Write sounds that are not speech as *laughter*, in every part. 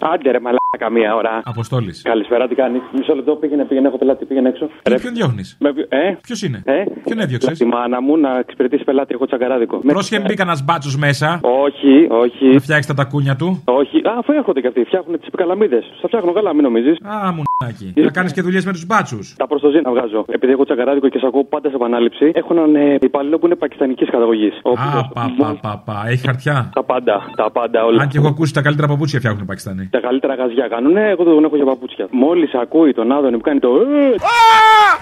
Άντε ρε μαλάκα μία ώρα. Αποστόλης. Καλησπέρα, τι κάνεις; Μισό λεπτό πήγαινε, πήγαινε, έχω πελάτη, πήγαινε έξω. Ε, ποιον διώχνεις; Με... Ε, Ποιος είναι; ε; Ποιον έδιωξες; Τη μάνα μου να εξυπηρετήσει πελάτη, έχω τσαγκαράδικο. Με- Πρόσχε μπει κανένας μπάτσος μέσα. Όχι, όχι. Να φτιάξει τα τακούνια του. Όχι. Α, αφού έρχονται και αυτοί, φτιάχνουν τις καλαμίδε. Στα φτιάχνω καλά, μην νομίζεις. Α, μουνάκι. Να κάνεις και δουλειές με τους μπάτσους. Τα προστοζή να βγάζω. Επειδή έχω τσαγκαράδικο και σε ακούω πάντα σε επανάληψη, έχω έναν ε, υπαλλήλο που είναι πακιστανικής καταγωγής. Α, πα, πα, πα, πα. Έχει χαρτιά; Τα πάντα, τα πάντα όλα. Αν και έχω ακούσει τα καλύτερα παπούτσια φτιάχνουν οι Πακιστανοί. Τα καλύτερα γαζιά κάνουν, εγώ δεν έχω για παπούτσια. Μόλις ακούει τον Άδωνη που κάνει το. «Ε»,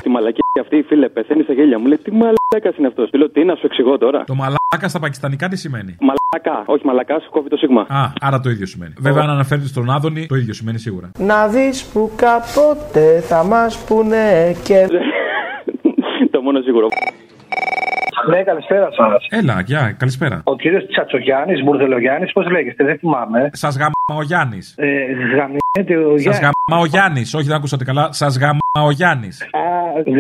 Τη μαλακή αυτή, φίλε, πεθαίνει στα γέλια μου. Λέει τι μαλακά είναι αυτός. Του λέω τι να σου εξηγώ τώρα. Το μαλάκα στα πακιστανικά τι σημαίνει; Μαλακά, όχι μαλακά, κόβει το σίγμα. Α, άρα το ίδιο σημαίνει. Βέβαια, αν αναφέρεται στον Άδωνη, το ίδιο σημαίνει σίγουρα. Να δεις που κάποτε θα μας πούνε και... *laughs* το μόνο σίγουρο. Ναι, καλησπέρα σας. Έλα, γεια, καλησπέρα. Ο κύριος Τσατσογιάννης, Μπουρδελογιάννης, πώς λέγεστε, δεν θυμάμαι. Σας γαμά ο Γιάννης. Ε, γαμιέται ο Σας Γιάννης. γαμά ο Γιάννης. Όχι, δεν ακούσατε καλά. Σας γαμά ο Γιάννης. Α,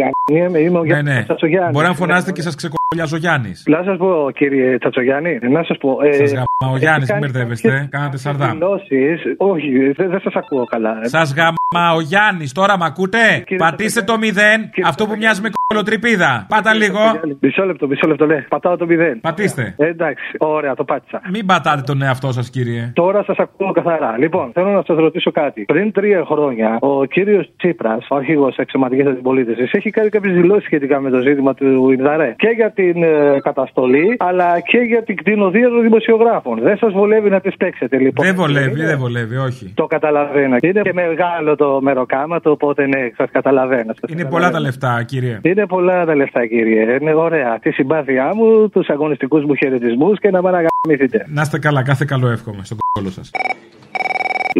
γαμιέμαι, είμαι ο Ναι, Γιάννης ναι. Τσατσογιάννης. Μπορεί να φωνάζετε και σας ξεκολλιάζει ο Γιάννης. Να σας πω, κύριε Τσατσογιάννη, να σας πω. Ε, Σας γαμά ο Γιάννης, μην μπερδεύεστε. Κάνατε σαρδάμ. δηλώσεις. Όχι, δεν, δεν σας ακούω καλά. Σας γαμά ο Γιάννης, τώρα μ' ακούτε; Κύριε Πατήστε το Τσακαλιά. μηδέν, Κύριε αυτό που Τσακαλιά. μοιάζει με κολοτρυπίδα. Πάτα λίγο. Μισό λεπτό, μισό λεπτό, ναι. Πατάω το μηδέν. Πατήστε. Ε, εντάξει, ωραία, το πάτησα. Μην πατάτε τον εαυτό σας, κύριε. Τώρα σας ακούω καθαρά. Λοιπόν, θέλω να σας ρωτήσω κάτι. Πριν τρία χρόνια, ο κύριος Τσίπρας, ο αρχηγός εξωματικής αντιπολίτευσης, έχει κάνει κάποιες δηλώσεις σχετικά με το ζήτημα του Ινδαρέ. Και για την ε, καταστολή, αλλά και για την κτηνοδία των δημοσιογράφων. Δεν σας βολεύει να τις παίξετε, λοιπόν. Δεν βολεύει, Είναι- δεν βολεύει, όχι. Το καταλαβαίνω. Είναι και μεγάλο το μεροκάματο, οπότε ναι, σας καταλαβαίνω. Σας Είναι καταλαβαίνω. πολλά τα λεφτά, κύριε. Είναι πολλά τα λεφτά, κύριε. Είναι ωραία. Τη συμπάθειά μου, τους αγωνιστικούς μου χαιρετισμούς και να με αναγαμηθείτε. Να είστε καλά, κάθε καλό εύχομαι στον κόλλο σας.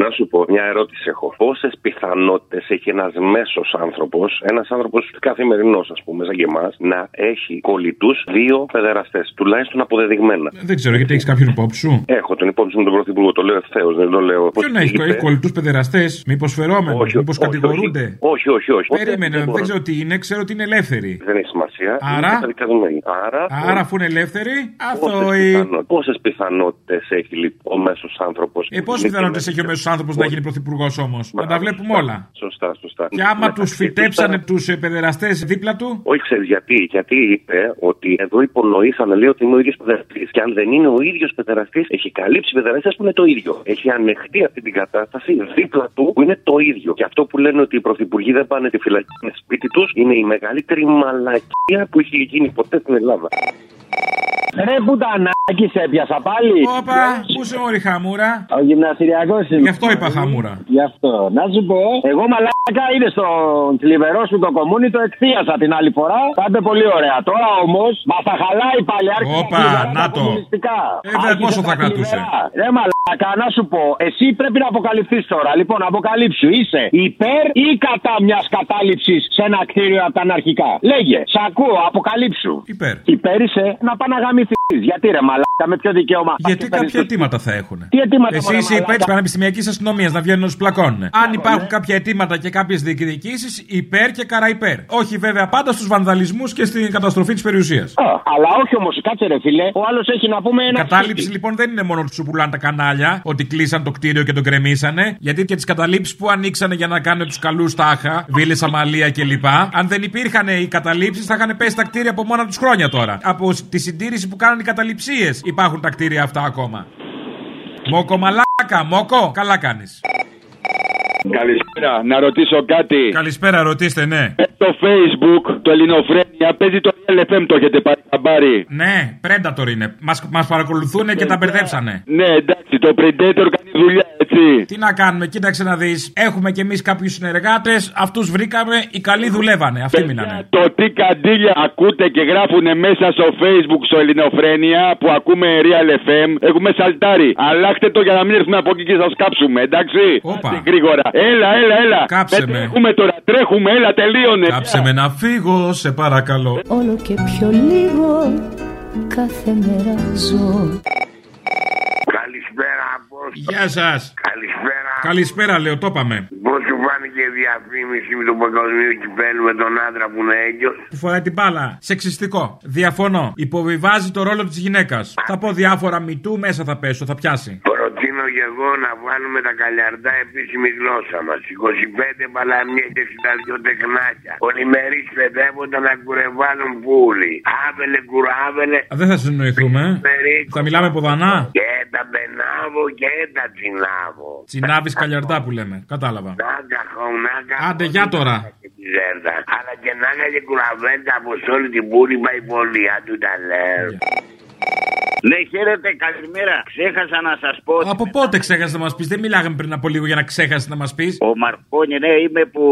Να σου πω, μια ερώτηση έχω. Πόσες πιθανότητες έχει ένας μέσος άνθρωπος, ένας άνθρωπος καθημερινός, ας πούμε, σαν και εμάς, να έχει κολλητούς δύο παιδεραστέ, τουλάχιστον αποδεδειγμένα; Δεν ξέρω γιατί έχεις κάποιον υπόψη σου; Έχω τον υπόψη μου τον Πρωθυπουργό, το λέω ευθέως, δεν το λέω. Ποιον να έχει, είπε. έχει κολλητούς παιδεραστέ, μήπως φερόμενου, Όχι, μήπως όχι, κατηγορούνται; Όχι, όχι, όχι. Περίμενε, δεν ξέρω τι είναι, ξέρω ότι είναι ελεύθεροι. Δεν έχει σημασία. Άρα; Είναι καταδικασμένοι. Άρα. Άρα, αφού είναι ελεύθεροι, αθώοι. Πόσες πιθανότητες έχει λοιπόν ο μέσος άνθρωπος. Ε, πόσες πιθανότητες έχει ο μέσος άνθρωπος να γίνει πρωθυπουργός όμως. Να τα βλέπουμε όλα. Σωστά, σωστά. Και άμα τους Μεταξύ φυτέψανε τους του παιδεραστές δίπλα του; Όχι, ξέρεις γιατί. Γιατί είπε ότι εδώ υπονοήσανε, λέει, ότι είναι ο ίδιος παιδεραστής. Και αν δεν είναι ο ίδιος παιδεραστής, έχει καλύψει παιδεραστές που είναι το ίδιο. Έχει ανεχτεί αυτή την κατάσταση δίπλα του που είναι το ίδιο. Και αυτό που λένε ότι οι πρωθυπουργοί δεν πάνε τη φυλακή με σπίτι τους είναι η μεγαλύτερη μαλακία που έχει γίνει ποτέ στην Ελλάδα. Ρε πουτανάκι σε έπιασα πάλι. Όπα, πού σε μωρή χαμούρα; Ο γυμναστηριακός είμαι. Γι' αυτό είπα χαμούρα. Γι' αυτό. Να σου πω, εγώ μαλάκα είδε στον θλιβερό σου το κομμούνι, το εκθίασα την άλλη φορά. Θα είπε πολύ ωραία. Τώρα όμως μα τα χαλάει πάλι άρχισε Όπα, τα θλιβερά να τα το. κομμουνιστικά. Ε, βέβαια, Άρχισε πόσο τα θα κρατούσε. θλιβερά. Ρε μαλάκα, να σου πω, εσύ πρέπει να αποκαλυφθείς τώρα. Λοιπόν, αποκαλύψου. Είσαι υπέρ ή κατά μιας κατάληψης σε ένα κτίριο από τα αναρχικά. Λέγε, σ' ακούω, αποκαλύψου. Υπέρ. Υπέρ είσαι να πάει να γαμηθείς. Γιατί ρε μαλάκα, με ποιο δικαίωμα. Γιατί Αυτή κάποια περίπτωση- αιτήματα θα έχουν. Τι αιτήματα Εσύ μωρέ, είσαι υπέρ μαλάκα; της πανεπιστημιακής αστυνομίας να βγαίνουν να του πλακώνουν. Αν υπάρχουν κάποια αιτήματα και κάποιες διεκδικήσεις, υπέρ και καρά υπέρ. Όχι βέβαια πάντα στους βανδαλισμούς και στην καταστροφή της περιουσίας. Α, αλλά όχι όμως, κάτσε ρε φίλε. Ο άλλος έχει να πούμε ένα. Κατάληψη λοιπόν δεν είναι μόνο ότι σου πουλάνε τα κανάλια, ότι κλείσαν το κτίριο και τον κρεμίσανε. Γιατί και τις καταλήψεις που ανοίξανε για να κάνουν τους καλούς τάχα, Βίλες Αμαλία κλπ. Αν δεν υπήρχαν οι καταλήψεις, θα είχαν πέσει τα κτίρια από μόνα τους χρόνια τώρα. Από τη συντήρηση που κάνουν οι καταληψίες υπάρχουν τα κτίρια αυτά ακόμα. Μόκο μαλάκα, μόκο, καλά κάνεις. Καλησπέρα, να ρωτήσω κάτι. Καλησπέρα, ρωτήστε, ναι. Ε, Το Facebook, το Ελληνοφρένια, παίζει το LFM, το έχετε πάρει χαμπάρι. Ναι, Predator είναι. Μας, μας παρακολουθούν και τα μπερδέψανε. Ναι, εντάξει, το Predator κάνει δουλειά, έτσι. Τι να κάνουμε, κοίταξε να δεις. Έχουμε κι εμείς κάποιους συνεργάτες, αυτούς βρήκαμε, οι καλοί δουλεύανε. Αυτοί μείνανε. Το τι καντήλια ακούτε και γράφουνε μέσα στο Facebook, στο Ελληνοφρένια, που ακούμε Real FM, έχουμε σαλτάρει. Αλλάχτε το για να μην έρθουμε από εκεί και σας κάψουμε, εντάξει; Όπα. Άντε Γρήγορα. Έλα, έλα, έλα. Κάψε Δεν με. Τρέχουμε τώρα, τρέχουμε, έλα, τελείωνε. Κάψε με να φύγω, σε παρακαλώ. Όλο και πιο λίγο κάθε μέρα ζω Καλησπέρα, Απόστολο. Γεια σας. Καλησπέρα, Καλησπέρα, λέω, το είπαμε. Πώς σου φάνηκε η διαφήμιση με τον παγκοσμίου κυπέλου με τον άντρα που είναι έγκυο; Που φοράει την μπάλα. Σεξιστικό. Διαφωνώ. Υποβιβάζει το ρόλο της γυναίκας. Θα πω διάφορα μητού, μέσα θα πέσω, θα πιάσει. Προτείνω και εγώ να βάλουμε τα καλιαρτά επίσημη γλώσσα μας. 25 παλαμιέ και 62 τεχνάκια. Πολυμερείς παιδεύοντα να κουρεβάλουν πουλι. Άβελε κουράβελε. Α, Δεν θα συνοηθούμε. ε. Θα μιλάμε ποδανά. Και τα μπενάβο και τα τσινάβο. Τσινάβη καλιαρτά που λέμε. Κατάλαβα. Νάγκα χωνάκα. Άντε, για τώρα. τη ζέρτα. Αλλά και να έκανε κουραβέντα από σε όλη την πόλη πάει πολύ. Αντού τα λέω. Ναι, χαίρετε, καλημέρα. Ξέχασα να σας πω. ότι- Από πότε ξέχασες να μας πεις, δεν μιλάγαμε πριν από λίγο για να ξέχασες να μας πεις. Ο Μαρκόνι, ναι, είμαι που.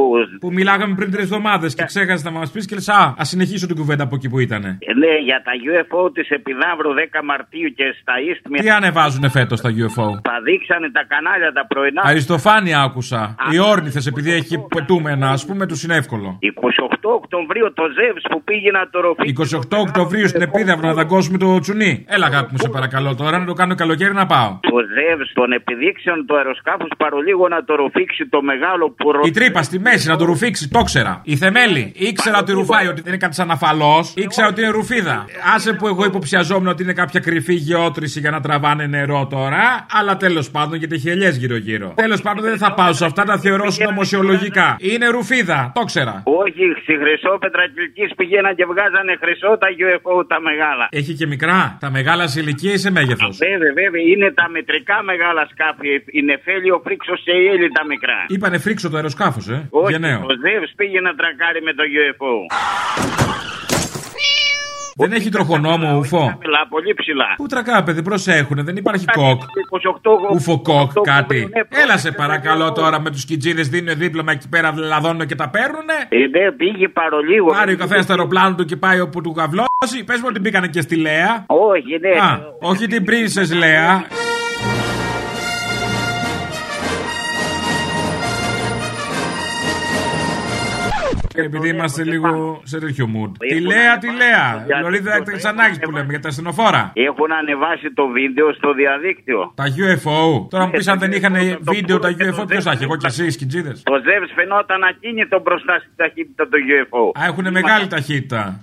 Που μιλάγαμε πριν τρεις εβδομάδες και ξέχασες να μας πεις και λες, Α, ας συνεχίσω την κουβέντα από εκεί που ήταν. Ναι, για τα UFO της Επιδαύρου 10 Μαρτίου και στα Ίστμια. Τι ανεβάζουνε φέτος τα UFO. Θα δείξανε τα κανάλια τα πρωινά. Αριστοφάνεια άκουσα. Οι όρνηθες, επειδή έχει πετούμενα, ας πούμε, τους είναι εύκολο. 28 Οκτωβρίου το Ζεύς που πήγε να το ροφεί. 28 Οκτωβρίου στην Επίδαυρο να δαγκώσουμε το τσουνί. Έλα, αγάπη μου, σε παρακαλώ τώρα να το κάνω καλοκαίρι να πάω. Το Ζεύς των επιδείξεων του αεροσκάφους παρολίγο να το ροφήξει το μεγάλο που ρο... Η τρύπα στη μέση να το ρουφήξει, το ξέρα. Η θεμέλη. Ήξερα ότι ρουφάει, ότι δεν είναι κάτι σαν αφαλός. Ήξερα ότι είναι ρουφίδα. Άσε που εγώ υποψιαζόμουν ότι είναι κάποια κρυφή γεώτρηση για να τραβάνε νερό τώρα. Αλλά τέλος πάντων γιατί έχει ελιέ γύρω-γύρω. Τέλος πάντων δεν θα πάω σε αυτά, τα θεωρώ συνωμοσιολογικά. Είναι ρουφίδα, το ξέρα. Όχι, στη Χρυσόπετρα Κυλκής πηγαίναν και βγάζανε χρυσό τα UFO τα μεγάλα. Έχει και μικρά. Τα μεγάλα σε ηλικία ή σε μέγεθο. Βέβαια, βέβαια, είναι τα μετρικά μεγάλα σκάφη. Η Νεφέλιο Φρίξο σε Έλλη τα μικρά. Είπανε φρίξο το αεροσκάφος, ε. Όχι, Γενναίο. ο Ζεύς πήγε να τρακάρει με το UFO. Δεν έχει τροχονόμο ουφό; Ψηλά, πολύ ψηλά. Πού τρακά, παιδί, προσέχουν. Δεν υπάρχει κοκ. 28 Ουφο κοκ, κάτι. ναι, Έλα σε παρακαλώ τώρα με τους κιτζίδες δίνουν δίπλωμα εκεί πέρα, λαδώνουν και τα παίρνουνε. Ε, ναι, πήγε παρολίγο. Πάρει ο καθένα το αεροπλάνο του και πάει όπου του καβλώσει. Πες μου ότι μπήκανε και στη Λέα. Όχι, ναι. Α, όχι την Princess Λέα. Επειδή είμαστε λίγο σε τέτοιο mood. Τη Λέα, τη Λέα. Λωρίδα Ξανάκη που λέμε για τα ασθενοφόρα. Έχουν ανεβάσει το βίντεο στο διαδίκτυο. Τα UFO. Τώρα μου πεις αν δεν είχαν βίντεο τα UFO, ποιος θα έχει, εγώ και εσύ, σκιτζίδες. Το Ζεύς φαινόταν ακίνητο μπροστά στη ταχύτητα του UFO. Α, έχουν μεγάλη ταχύτητα.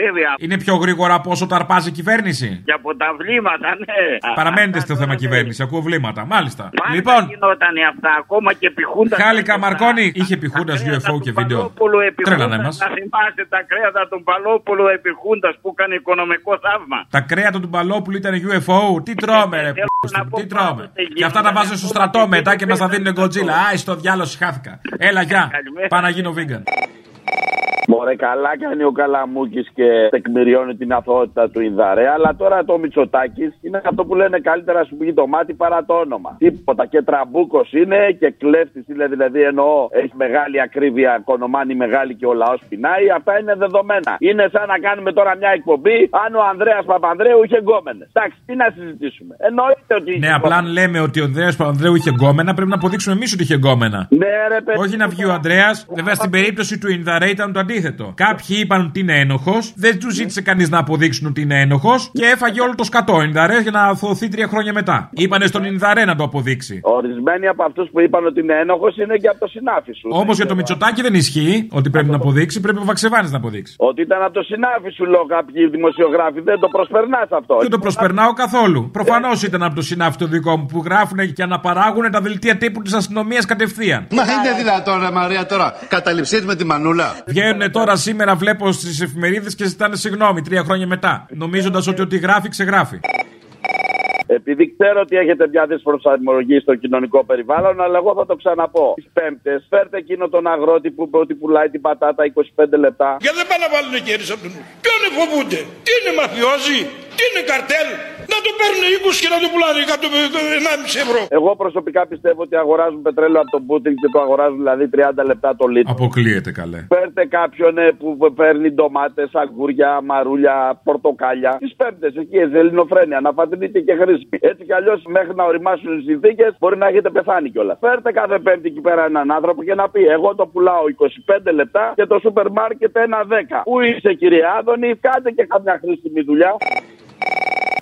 Βέβαια. Είναι πιο γρήγορα από όσο τα αρπάζει η κυβέρνηση. Και από τα βλήματα, ναι. Παραμένετε στο θέμα κυβέρνηση, ακούω βλήματα. Μάλιστα. Πάντα Λοιπόν, γινόταν αυτά, ακόμα και πιχούντα. Χάλικα Μαρκόνη είχε πιχούντα UFO και βίντεο. Τρέλανε Τρέλανε μα. Να θυμάστε τα κρέατα του Παλόπουλου επιχούντα που έκανε οικονομικό θαύμα. Τα κρέατα του Μπαλόπουλου ήταν UFO. Τι τρώμε, ρε πούστη μου, τι τρώμε. Και αυτά τα βάζουν στο στρατό μετά και μας τα δίνουν γκοτζίλα. Α, στο διάλογο χάθηκα. Έλα, γεια. Πάω να γίνω vegan. Μωρέ, καλά κάνει ο Καλαμούκης και τεκμηριώνει την αθωότητα του Ινδαρέ. Αλλά τώρα το Μητσοτάκης είναι αυτό που λένε καλύτερα σου βγει το μάτι παρά το όνομα. Τίποτα. Και τραμπούκος είναι και κλέφτης είναι. Δηλαδή εννοώ έχει μεγάλη ακρίβεια, κονομάνει μεγάλη και ο λαός πεινάει. Αυτά είναι δεδομένα. Είναι σαν να κάνουμε τώρα μια εκπομπή αν ο Ανδρέας Παπανδρέου είχε γκόμενες. Εντάξει, τι να συζητήσουμε. Εννοείται ότι. Ναι, απλά αν λέμε ότι ο Ανδρέας Παπανδρέου είχε γκόμενα, πρέπει να αποδείξουμε εμείς ότι είχε γκόμενα. Ναι, ρε, παιδί. Όχι να βγει ο Ανδρέας. Βέβαια στην περίπτωση του Ινδαρέ ήταν το αντίθετο. Κάποιοι είπαν ότι είναι ένοχος, δεν τους ζήτησε κανείς να αποδείξουν ότι είναι ένοχος και έφαγε όλο το σκατό ο Ινδαρές για να αθωωωθεί τρία χρόνια μετά. Είπανε στον Ινδαρέ να το αποδείξει. Ορισμένοι από αυτούς που είπαν ότι είναι ένοχος είναι και από το συνάφι σου. Όμως για το Μητσοτάκι δεν ισχύει ότι πρέπει να αποδείξει, πρέπει ο Βαξεβάνης να αποδείξει. Ότι ήταν από το συνάφι σου, λέω κάποιοι δημοσιογράφοι. Δεν το προσπερνάς αυτό. Δεν το προσπερνάω καθόλου. Προφανώς ήταν από το συνάφι το δικό μου που γράφουν και αναπαράγουν τα δελτία τύπου της αστυνομίας κατευθείαν. Μα είναι δυνατόν, ρε Μαρία, τώρα καταληψεί με τη μανούλα; Βγαίνουν τώρα σήμερα, βλέπω στις εφημερίδες και ζητάνε συγγνώμη τρία χρόνια μετά. Νομίζοντας ότι ό,τι γράφει, ξεγράφει. Επειδή ξέρω ότι έχετε μια δυσπροσαρμογή στο κοινωνικό περιβάλλον, αλλά εγώ θα το ξαναπώ. Τι Πέμπτες, φέρτε εκείνο τον αγρότη που, ότι πουλάει την πατάτα 25 λεπτά. Και δεν πάνε να βάλουν κέρδη από τον νου; Ποιον φοβούνται. Τι είναι μαφιόζοι; Τι είναι καρτέλ; Να το παίρνουν 20 και να το πουλάνε κάτω από 1,5 ευρώ. Εγώ προσωπικά πιστεύω ότι αγοράζουν πετρέλαιο από τον Πούτιν και το αγοράζουν δηλαδή 30 λεπτά το λίτρο. Αποκλείεται καλέ. Φέρτε κάποιον ε, που παίρνει ντομάτες, αγγούρια, μαρούλια, πορτοκάλια. Τις πέμπτε εκεί, σε ελληνοφρένεια, να φατρείτε και χρήσιμη. Έτσι κι αλλιώς μέχρι να οριμάσουν οι συνθήκες μπορεί να έχετε πεθάνει κιόλας. Φέρτε κάθε πέμπτη εκεί πέρα έναν άνθρωπο και να πει: Εγώ το πουλάω 25 λεπτά και το σούπερ μάρκετ ένα 10. Πού είσαι κύριε Άδωνη, κάντε και καμιά χρήσιμη δουλειά.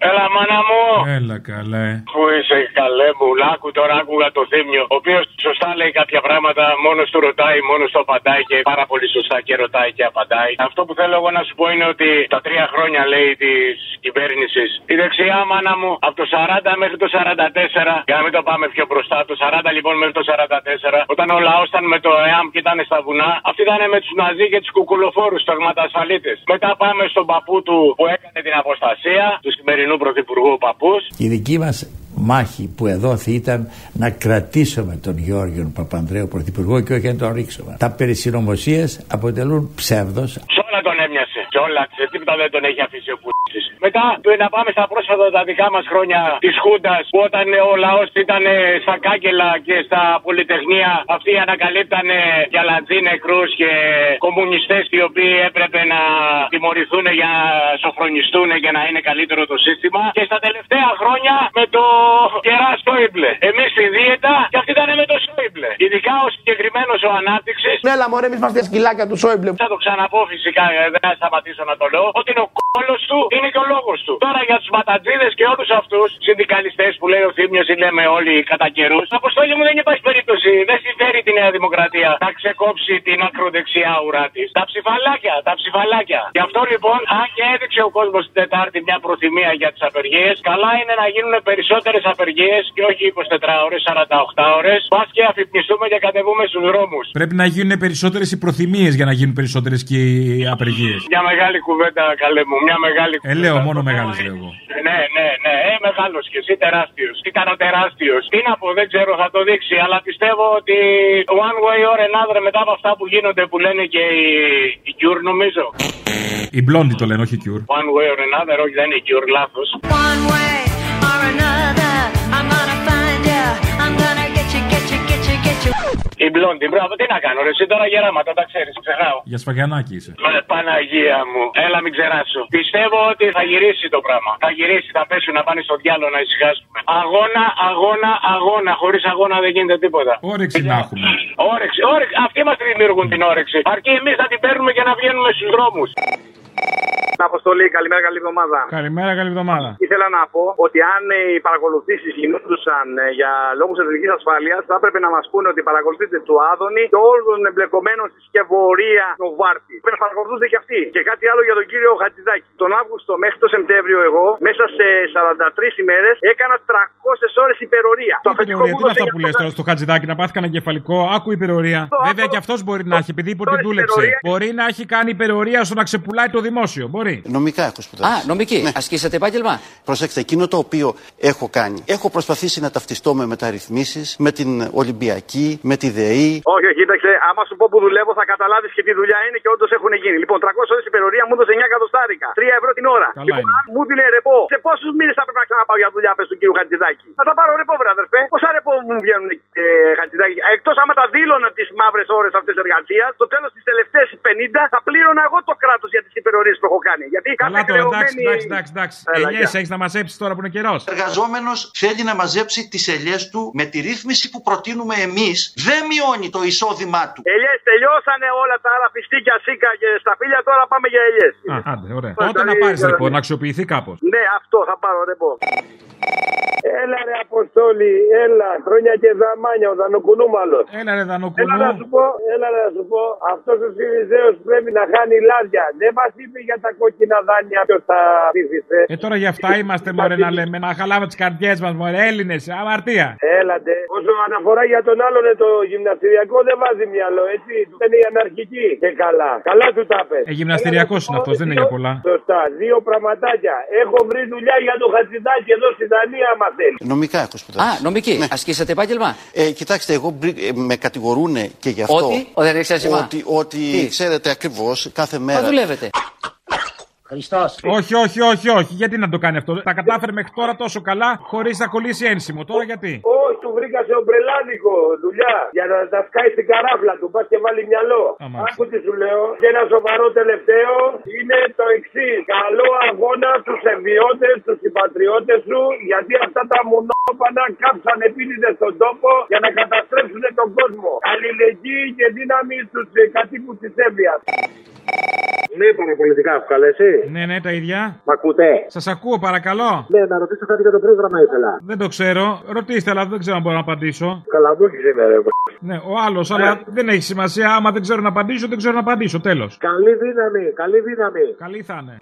Έλα, μάνα μου. Έλα καλέ. Πού είσαι, καλέ μου. Άκου τώρα, άκουγα το θύμιο. Ο οποίος σωστά λέει κάποια πράγματα, μόνος του ρωτάει, μόνος του απαντάει και πάρα πολύ σωστά και ρωτάει και απαντάει. Αυτό που θέλω εγώ να σου πω είναι ότι τα τρία χρόνια λέει της κυβέρνησης, η δεξιά μάνα μου από το 40 μέχρι το 44, για να μην το πάμε πιο μπροστά, το 40 λοιπόν μέχρι το 44, όταν ο λαός ήταν με το ΕΑΜ και ήταν στα βουνά, αυτοί ήταν με τους Ναζί και τους κουκουλοφόρους, του αγματασφαλίτε. Μετά πάμε στον παππού του που έκανε την αποστασία, τους σημερινούς πρωθυπουργού παππούς. Η δική μας μάχη που εδόθη ήταν να κρατήσουμε τον Γιώργιο Παπανδρέου Πρωθυπουργό και όχι να τον ρίξουμε. Τα περί συνωμοσίες αποτελούν ψεύδος. Σ' όλα τον έμοιασε. Σε όλα. Σε τίποτα δεν τον έχει αφήσει ο Πούτσης. Μετά ε, να πάμε στα πρόσφατα τα δικά μας χρόνια της Χούντας που όταν ε, ο λαός ήταν ε, στα κάγκελα και στα πολυτεχνία αυτοί ανακαλύπτανε γιαλατζή νεκρούς και κομμουνιστές οι οποίοι έπρεπε να τιμωρηθούν για να σοφρονιστούν και να είναι καλύτερο το σύστημα. Και στα τελευταία χρόνια με το κερά Σόιμπλε. Εμείς στη δίαιτα και αυτοί ήταν με το Σόιμπλε. Ειδικά ο συγκεκριμένος ο ανάπτυξης. Ναι, αλλά μωρέ, εμείς είμαστε σκυλάκια του Σόιμπλε. Θα το ξαναπώ φυσικά, ε, δεν θα σταματήσω να το λέω. Ότι είναι ο κόλος του, είναι και ο λόγος του. Τώρα για τους ματατζίδε και όλους αυτούς συνδικαλιστές που λέει ο Θήμιος ή λέμε όλοι κατά καιρούς. Αποστόλη μου δεν υπάρχει περίπτωση. Δεν συμφέρει τη Νέα Δημοκρατία να ξεκόψει την ακροδεξιά ουρά της. Τα ψηφαλάκια, τα ψηφαλάκια. Γι' αυτό λοιπόν, αν και έδειξε ο κόσμος την Τετάρτη μια προθυμία για τις απεργίες, καλά είναι να γίνουν περισσότερες απεργίες και όχι 24 ώρες, 48 ώρες. Πα και αφυπνιστούμε και κατεβούμε στους δρόμους. Πρέπει να γίνουν περισσότερες οι προθυμίες για να γίνουν περισσότερες και οι απεργίες. Μια μεγάλη κουβέντα, καλέ μου. Μια μεγάλη Ε, κουβέντα. λέω μόνο μεγάλε λέω εγώ. Ναι, ναι, ναι. Ε, μεγάλος και εσύ τεράστιος. Ήταν ο τεράστιος. Τι να πω, δεν ξέρω, θα το δείξει. Αλλά πιστεύω ότι one way or another μετά από αυτά που γίνονται που λένε και οι, οι Cure, νομίζω. Οι μπλόντι το λένε, όχι Cure. One way or another, όχι δεν είναι η Cure, λάθος. One way or another, Η Blondie, μπράβο, τι να κάνω, ρε, εσύ τώρα γεράματα, τα ξέρεις, ξεχνάω. Για σφαγιανάκι είσαι. Ε, Παναγία μου, έλα μην ξεράσω. Πιστεύω ότι θα γυρίσει το πράγμα. Θα γυρίσει, θα πέσουν να πάνε στο διάλογο να ησυχάσουμε. Αγώνα, αγώνα, αγώνα. Χωρίς αγώνα δεν γίνεται τίποτα. Όρεξη να έχουμε. Όρεξη, όρεξη. Αυτοί μας δημιουργούν την όρεξη. Αρκεί εμείς να την παίρνουμε και να βγαίνουμε στους δρόμους. Αποστολή, καλημέρα, καλή εβδομάδα. Καλημέρα, καλή εβδομάδα. Ήθελα να πω ότι αν ε, οι παρακολουθήσεις γινόντουσαν ε, για λόγους εθνικής ασφάλειας, θα έπρεπε να μας πούνε ότι παρακολουθείτε του Άδωνη και όλων των εμπλεκομένων στη σκευωρία του Βάρτη. Πρέπει να παρακολουθούνται και αυτοί. Και κάτι άλλο για τον κύριο Χατζηδάκη. Τον Αύγουστο μέχρι το Σεπτέμβριο, εγώ μέσα σε 43 ημέρες έκανα 300 ώρες υπερορία. Το αφεντικό Υπερορία, μου τι είναι έδωσε αυτά που λες τώρα στο χατζηδάκι να πάθει κανένα κεφαλικό; Άκου υπερορία. Βέβαια και αυτός μπορεί να έχει, επειδή είπε ότι δούλεψε. Μπορεί να έχει κάνει υπερορία στο να ξεπουλάει το δημόσιο. Μπορεί. Νομικά έχω σπουδάσει. Α, νομική. Ασκήσατε επάγγελμα; Προσέξτε, εκείνο το οποίο έχω κάνει. Έχω προσπαθήσει να ταυτιστώ με μεταρρυθμίσεις, με την Ολυμπιακή, με τη ΔΕΗ. Όχι, όχι, κοίταξε, άμα σου πω που δουλεύω θα καταλάβεις και τι δουλειά είναι και όντως έχουν γίνει. Λοιπόν, 300 ώρες υπερορία μου έδωσε 9 εκατοστάρικα. 3 ευρώ την ώρα. Καλά λοιπόν, είναι. αν μου δίνει ρεπό, σε πόσους μήνες θα πρέπει να ξαναπάω για δουλειά, πες του κύριου Χατζηδάκη; Θα τα πάρω ρεπό, βρε αδερφέ. Πόσα ρεπό μου βγαίνουν, ε, Χατζηδάκη; Εκτός άμα τα δήλωνα τις μαύρες ώρες αυτές εργασίας, το τέλος τη τελευταία 50 θα πλήρωνα εγώ το κράτος για τις υπερορίε που έχω κάνει. Γιατί κάθε Καλά τώρα, εντάξει, κρεωμένη- εντάξει, εντάξει. εντάξει. Έλα, Ελιές γεια. έχεις να μαζέψεις τώρα που είναι καιρός. Ο εργαζόμενος θέλει να μαζέψει τις ελιές του με τη ρύθμιση που προτείνουμε εμείς. Δεν μειώνει το εισόδημά του. Ελιές, τελειώσανε όλα τα άλλα πιστίκια, σίκα και σταφύλια, τώρα πάμε για ελιές. Α, άντε, ωραία. Ωραία, Τότε να καλή- πάρει ρεπό, να αξιοποιηθεί κάπως. Ναι, αυτό θα πάρω ρεπό. Έλα ρε Αποστόλη, έλα. Χρόνια και δαμάνια, ο Δανοκουνούμαλος. Έλα ρε Έλα Δανοκουνού. να σου πω, έλα να σου πω, αυτός ο Σιριζέος πρέπει να χάνει λάδια. Δεν μας είπε για τα κόκκινα δάνεια ποιος τα ψήφισε. Ε, τώρα για αυτά είμαστε, μωρέ, να λέμε. Να χαλάμε τις καρδιές μας, μωρέ. Έλληνες, αμαρτία. Έλατε. Όσο αναφορά για τον άλλον ε, το γυμναστηριακό δεν βάζει μυαλό, έτσι. Του είναι η αναρχική. Και καλά. Καλά του τα πες. Ε, γυμναστηριακός είναι αυτός, δεν είναι για πολλά. Σωστά. Δύο πραγματάκια. Έχω βρει δουλειά για το χατζηδάκι εδώ στη Δανία, άμα θέλεις. Νομικά έχω σπουδάσει. Α, νομική. Ασκήσατε επάγγελμα; Ε, κοιτάξτε, εγώ μπρι- ε, με κατηγορούν και γι' αυτό. Ότι; Ο, δεν έχεις άσημα. Ότι, ότι Τι; ξέρετε ακριβώς κάθε Μα μέρα. δουλεύετε; Χριστός. Όχι, όχι, όχι, όχι. Γιατί να το κάνει αυτό; Τα κατάφερε μέχρι τώρα τόσο καλά χωρίς να κολλήσει ένσημο. Τώρα γιατί; Όχι, του βρήκα σε ομπρελάδικο δουλειά για να τα σκάει στην καράφλα του. Πας και βάλει μυαλό. Αμάς. Άκου τι σου λέω. Και ένα σοβαρό τελευταίο είναι το εξής. Καλό αγώνα στους ευβιώτε, στους συμπατριώτες σου, γιατί αυτά τα μουνόπεδα κόπανα κάψαν επίτηδες στον τόπο για να καταστρέψουν τον κόσμο. Αλληλεγγύη και δύναμη στους κατοίκους της Εύβοιας. Ναι, παραπολιτικά έχω καλέσει. Ναι, ναι, τα ίδια. Μ' ακούτε; Σας ακούω, παρακαλώ. Ναι, να ρωτήσω κάτι για το πρόγραμμα ήθελα. Δεν το ξέρω. Ρωτήστε, αλλά δεν ξέρω αν μπορώ να απαντήσω. Καλά, μου έχει σήμερα. ρε. Ναι, ο άλλος, αλλά δεν έχει σημασία. Άμα δεν ξέρω να απαντήσω, δεν ξέρω να απαντήσω. Τέλος. Καλή δύναμη, καλή δύναμη. Καλή θα είναι.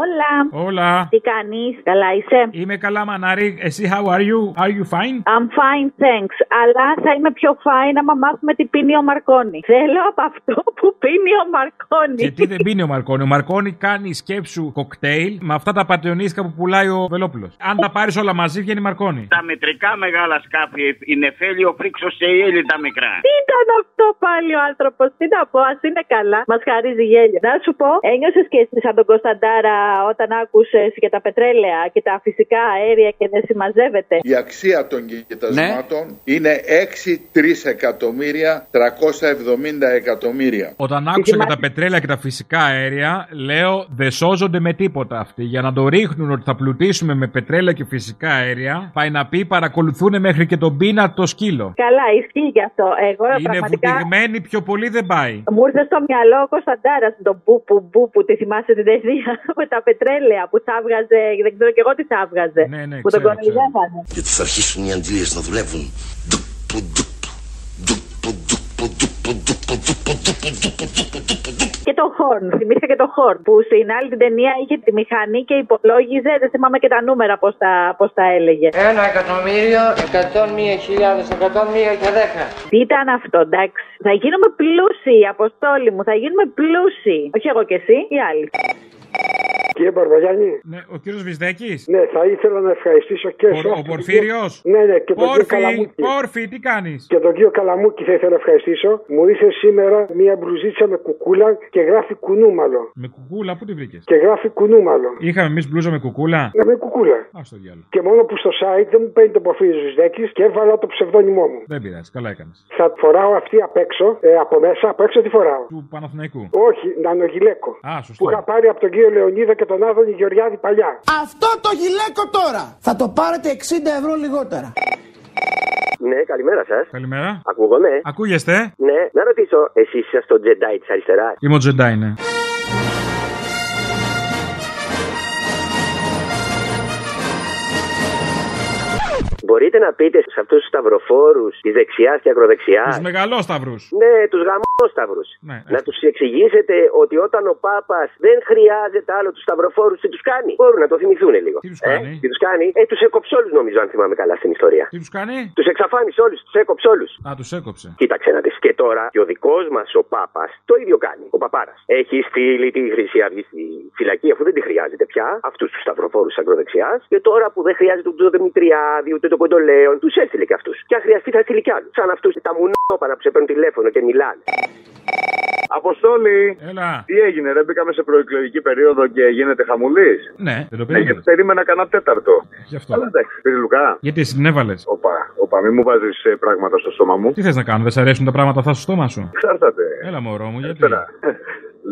Όλα. Όλα. Τι κάνεις, καλά είσαι; Είμαι καλά, μανάρι. Εσύ, how are you? Are you fine? I'm fine, thanks. Αλλά θα είμαι πιο fine άμα μάθουμε τι πίνει ο Μαρκόνη. Θέλω από αυτό που πίνει ο Μαρκόνη. Και τι δεν πίνει ο Μαρκόνη; Ο Μαρκόνη κάνει σκέψου κοκτέιλ με αυτά τα πατεωνίσκα που πουλάει ο Βελόπουλος. Αν τα πάρεις όλα μαζί, βγαίνει Μαρκόνη. Τα μετρικά μεγάλα σκάφη, η Νεφέλιο Φρίξος σε Ιέλη τα μικρά. Τι ήταν αυτό πάλι ο άνθρωπος, τι να πω, ας είναι καλά. Μας χαρίζει γέλιο. Να σου πω, ένιωσες και εσύ σαν τον Κωνσταντάρα όταν άκουσες για τα πετρέλαια και τα φυσικά αέρια και δεν συμμαζεύεται. Η αξία των κοιτασμάτων είναι 6 εκατομμύρια 370 εκατομμύρια. Όταν άκουσα για τα πετρέλαια και τα φυσικά αέρια, λέω δεν σώζονται με τίποτα αυτοί. Για να το ρίχνουν ότι θα πλουτίσουμε με πετρέλαια και φυσικά αέρια, πάει να πει παρακολουθούν μέχρι και τον πίνα το σκύλο. Καλά, ισχύει γι' αυτό. Εγώ Είναι πραγματικά. βουτυγμένοι, πιο πολύ δεν πάει. Μου ήρθε στο μυαλό ο Κωνσταντάρας τον μπούπου μπούπου. Τη θυμάσαι την ταινία *laughs* με τα πετρέλαια που θα έβγαζε. Δεν ξέρω κι εγώ τι θα έβγαζε. Ναι, ναι, που τον ξέρω, κοροϊδεύανε. Γιατί θα αρχίσουν οι αντλίες να δουλεύουν. Και το χόρν. Θυμήθηκα και το χόρν. Που στην άλλη την ταινία είχε τη μηχανή και υπολόγιζε. Δεν θυμάμαι και τα νούμερα πώ τα, πώς τα έλεγε. Ένα εκατομμύριο, εκατόν μία χιλιάδες, εκατόν μία και δέκα. Τι ήταν αυτό, εντάξει. Θα γίνουμε πλούσιοι, Αποστόλη μου. Θα γίνουμε πλούσιοι. Όχι εγώ και εσύ, οι άλλοι. Κύριε Μπαρβαγιάννη. Ναι, ο κύριος Βυσδέκης. Ναι, θα ήθελα να ευχαριστήσω και Ο, εσάς ο και Πορφύριος. τον- Ναι, ναι, και τον κύριο Πόρφι, Καλαμούκη. Πόρφι, τι κάνεις; Και τον κύριο Καλαμούκη θα ήθελα να ευχαριστήσω. Μου ήρθε σήμερα μία μπλουζίτσα με κουκούλα και γράφει κουνούμαλο. Με κουκούλα, πού τη βρήκες; Και γράφει κουνούμαλο. Είχαμε εμείς μπλούζα με κουκούλα; Ναι, με κουκούλα. Α το διάλογο. Και μόνο που στο site δεν μου παίρνει το προφίλ Ζουσδέκη και έβαλα το ψευδόνυμό μου. Δεν πειράζει, καλά έκανες. Θα φοράω αυτή απ' έξω, ε, από μέσα, από έξω τι φοράω. Του Παναθηναϊκού. Όχι, νανογιλέκο. Α, σωστό. Που είχα πάρει από τον κύριο Λεωνίδα και τον Άδωνη Γεωργιάδη παλιά. Αυτό το γυλαίκο τώρα θα το πάρετε 60 ευρώ λιγότερα. Ναι, καλημέρα σας. Καλημέρα. Ακούγομαι. Ακούγεστε; Ναι, να ρωτήσω, εσείς είστε στο Jedi της αριστεράς; Είμαι ο Τζεντάι, ναι. Μπορείτε να πείτε σε αυτούς τους σταυροφόρους τη δεξιά και ακροδεξιά. Τους μεγαλόσταυρου. Ναι, τους γαμόσταυρου. Ναι, να τους εξηγήσετε ότι όταν ο Πάπας δεν χρειάζεται άλλο τους σταυροφόρους, τι τους κάνει. Μπορούν να το θυμηθούν λίγο. Τι τους κάνει; Ε, τι τους κάνει; Ε, τους έκοψε όλους νομίζω, αν θυμάμαι καλά στην ιστορία. Τι τους κάνει; Τους εξαφάνισε όλους, τους έκοψε όλους. Α, τους έκοψε. Κοίταξε να δεις. Και τώρα και ο δικός μας ο Πάπας το ίδιο κάνει. Ο Παπάρας. Έχει στείλει τη Χρυσή Αυγή στη φυλακή αφού δεν τη χρειάζεται πια. Αυτούς τους σταυροφόρους ακροδεξιάς. Και τώρα που δεν χρειάζεται ούτε το Δημητριάδη ούτε το Κοντολέον, τους έστειλε και αυτούς. Και αν χρειαστεί θα στείλει κι άλλους. Σαν αυτούς τα μουνόπανα που σε παίρνουν τηλέφωνο και μιλάνε. Αποστόλη. Έλα. Τι έγινε, δεν μπήκαμε σε προεκλογική περίοδο και γίνεται χαμουλής; Ναι, δεν το Ναι, περίμενα. γιατί περίμενα κανένα τέταρτο; Γι' αυτό. Αλλά εντάξει, πήρε Λουκά. Γιατί εσύ την έβαλες; Οπα, οπα, μην μου βάζεις πράγματα στο στόμα μου. Τι θες να κάνω, δεν σ' αρέσουν τα πράγματα αυτά στο στόμα σου. Εξαρτάται. Έλα, μωρό μου, γιατί;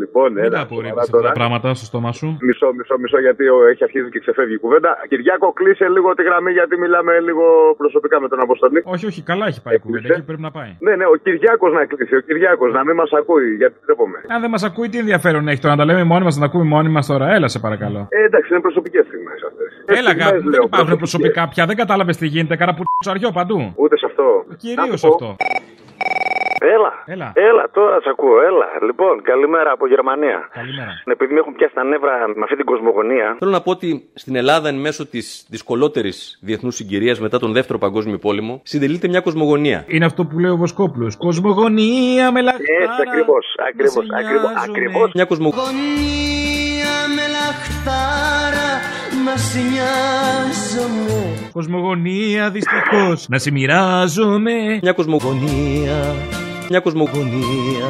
Λοιπόν, Μην έλα, τα απορρίπτεις σοβαρά αυτά τα τώρα. πράγματα στο στόμα σου. Μισό, μισό, μισό, γιατί ο, έχει αρχίσει και ξεφεύγει η κουβέντα. Κυριάκο, κλείσε λίγο τη γραμμή γιατί μιλάμε λίγο προσωπικά με τον Αποστολή. Όχι, όχι, καλά έχει πάει η κουβέντα. Εκεί πρέπει να πάει. Ναι, ναι, ο Κυριάκος να κλείσει. Ο Κυριάκος να μην μας ακούει, γιατί τρέπομαι. Αν δεν μας ακούει, τι ενδιαφέρον έχει τώρα να τα λέμε μόνοι μας, να τα ακούμε μόνοι μας τώρα. Έλα, σε παρακαλώ. Ε, εντάξει, είναι προσωπικές στιγμές αυτές. Έλα, αγάπη, μου, δεν υπάρχουν προσωπικά πια. Δεν κατάλαβες τι γίνεται. Κάνα που τσαριό παντού. Ούτε σε αυτό. Κυρίως αυτό. Έλα. Έλα. Έλα, τώρα σε ακούω. Έλα. Λοιπόν, καλημέρα από Γερμανία. Καλημέρα. Επειδή με έχουν πιάσει τα νεύρα με αυτή την κοσμογονία. Θέλω να πω ότι στην Ελλάδα, εν μέσω της δυσκολότερης διεθνούς συγκυρίας μετά τον Δεύτερο Παγκόσμιο Πόλεμο, συντελείται μια κοσμογονία. Είναι αυτό που λέει ο Βοσκόπουλος. Κοσμογονία με λαχτάρα. Έτσι ακριβώς. Ακριβώς. Ακριβώς. Μια κοσμογονία. Γωνία με λαχτάρα να σε νοιάζομαι Κοσμογονία δυστυχώς. Να σε μοιράζομαι. Μια κοσμογονία. Μια κοσμογονία.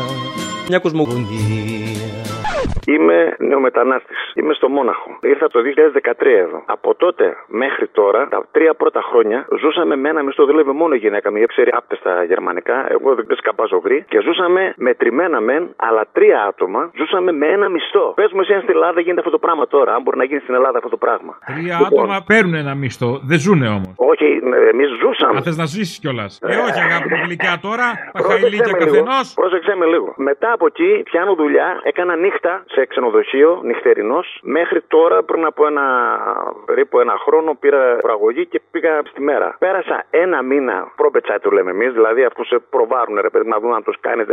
Μια κοσμογονία. Είμαι νεομετανάστης. Είμαι στο Μόναχο. Ήρθα το 2013 εδώ. Από τότε μέχρι τώρα, τα τρία πρώτα χρόνια, ζούσαμε με ένα μισθό. Δούλευε μόνο η γυναίκα μου. Η ξέρει άπτε στα γερμανικά. Εγώ δεν σκαμπάζω γρή. Και ζούσαμε μετρημένα μεν, αλλά τρία άτομα ζούσαμε με ένα μισθό. Πες μου, εσύ αν στην Ελλάδα γίνεται αυτό το πράγμα τώρα. Αν μπορεί να γίνει στην Ελλάδα αυτό το πράγμα. Τρία άτομα παίρνουν ένα μισθό. Δεν ζουνε όμως. Όχι, εμείς ζούσαμε. Αν θες να ζήσεις κιόλας. Ε, όχι, αγάπη μου γλυκιά τώρα. Τα Πρόσεξε χαϊλίκια με λίγο. καθενός. Πρόσεξε με λίγο. Μετά από εκεί πιάνω δουλειά, έκανα νύχτα σε ξενοδοχείο, νυχτερινός. Μέχρι τώρα, πριν από ένα περίπου ένα χρόνο, πήρα προαγωγή και πήγα στη μέρα. Πέρασα ένα μήνα πρόπετσα του λέμε εμείς, δηλαδή αυτούς σε προβάρουν ρε παιδί να δουν αν τους κάνεις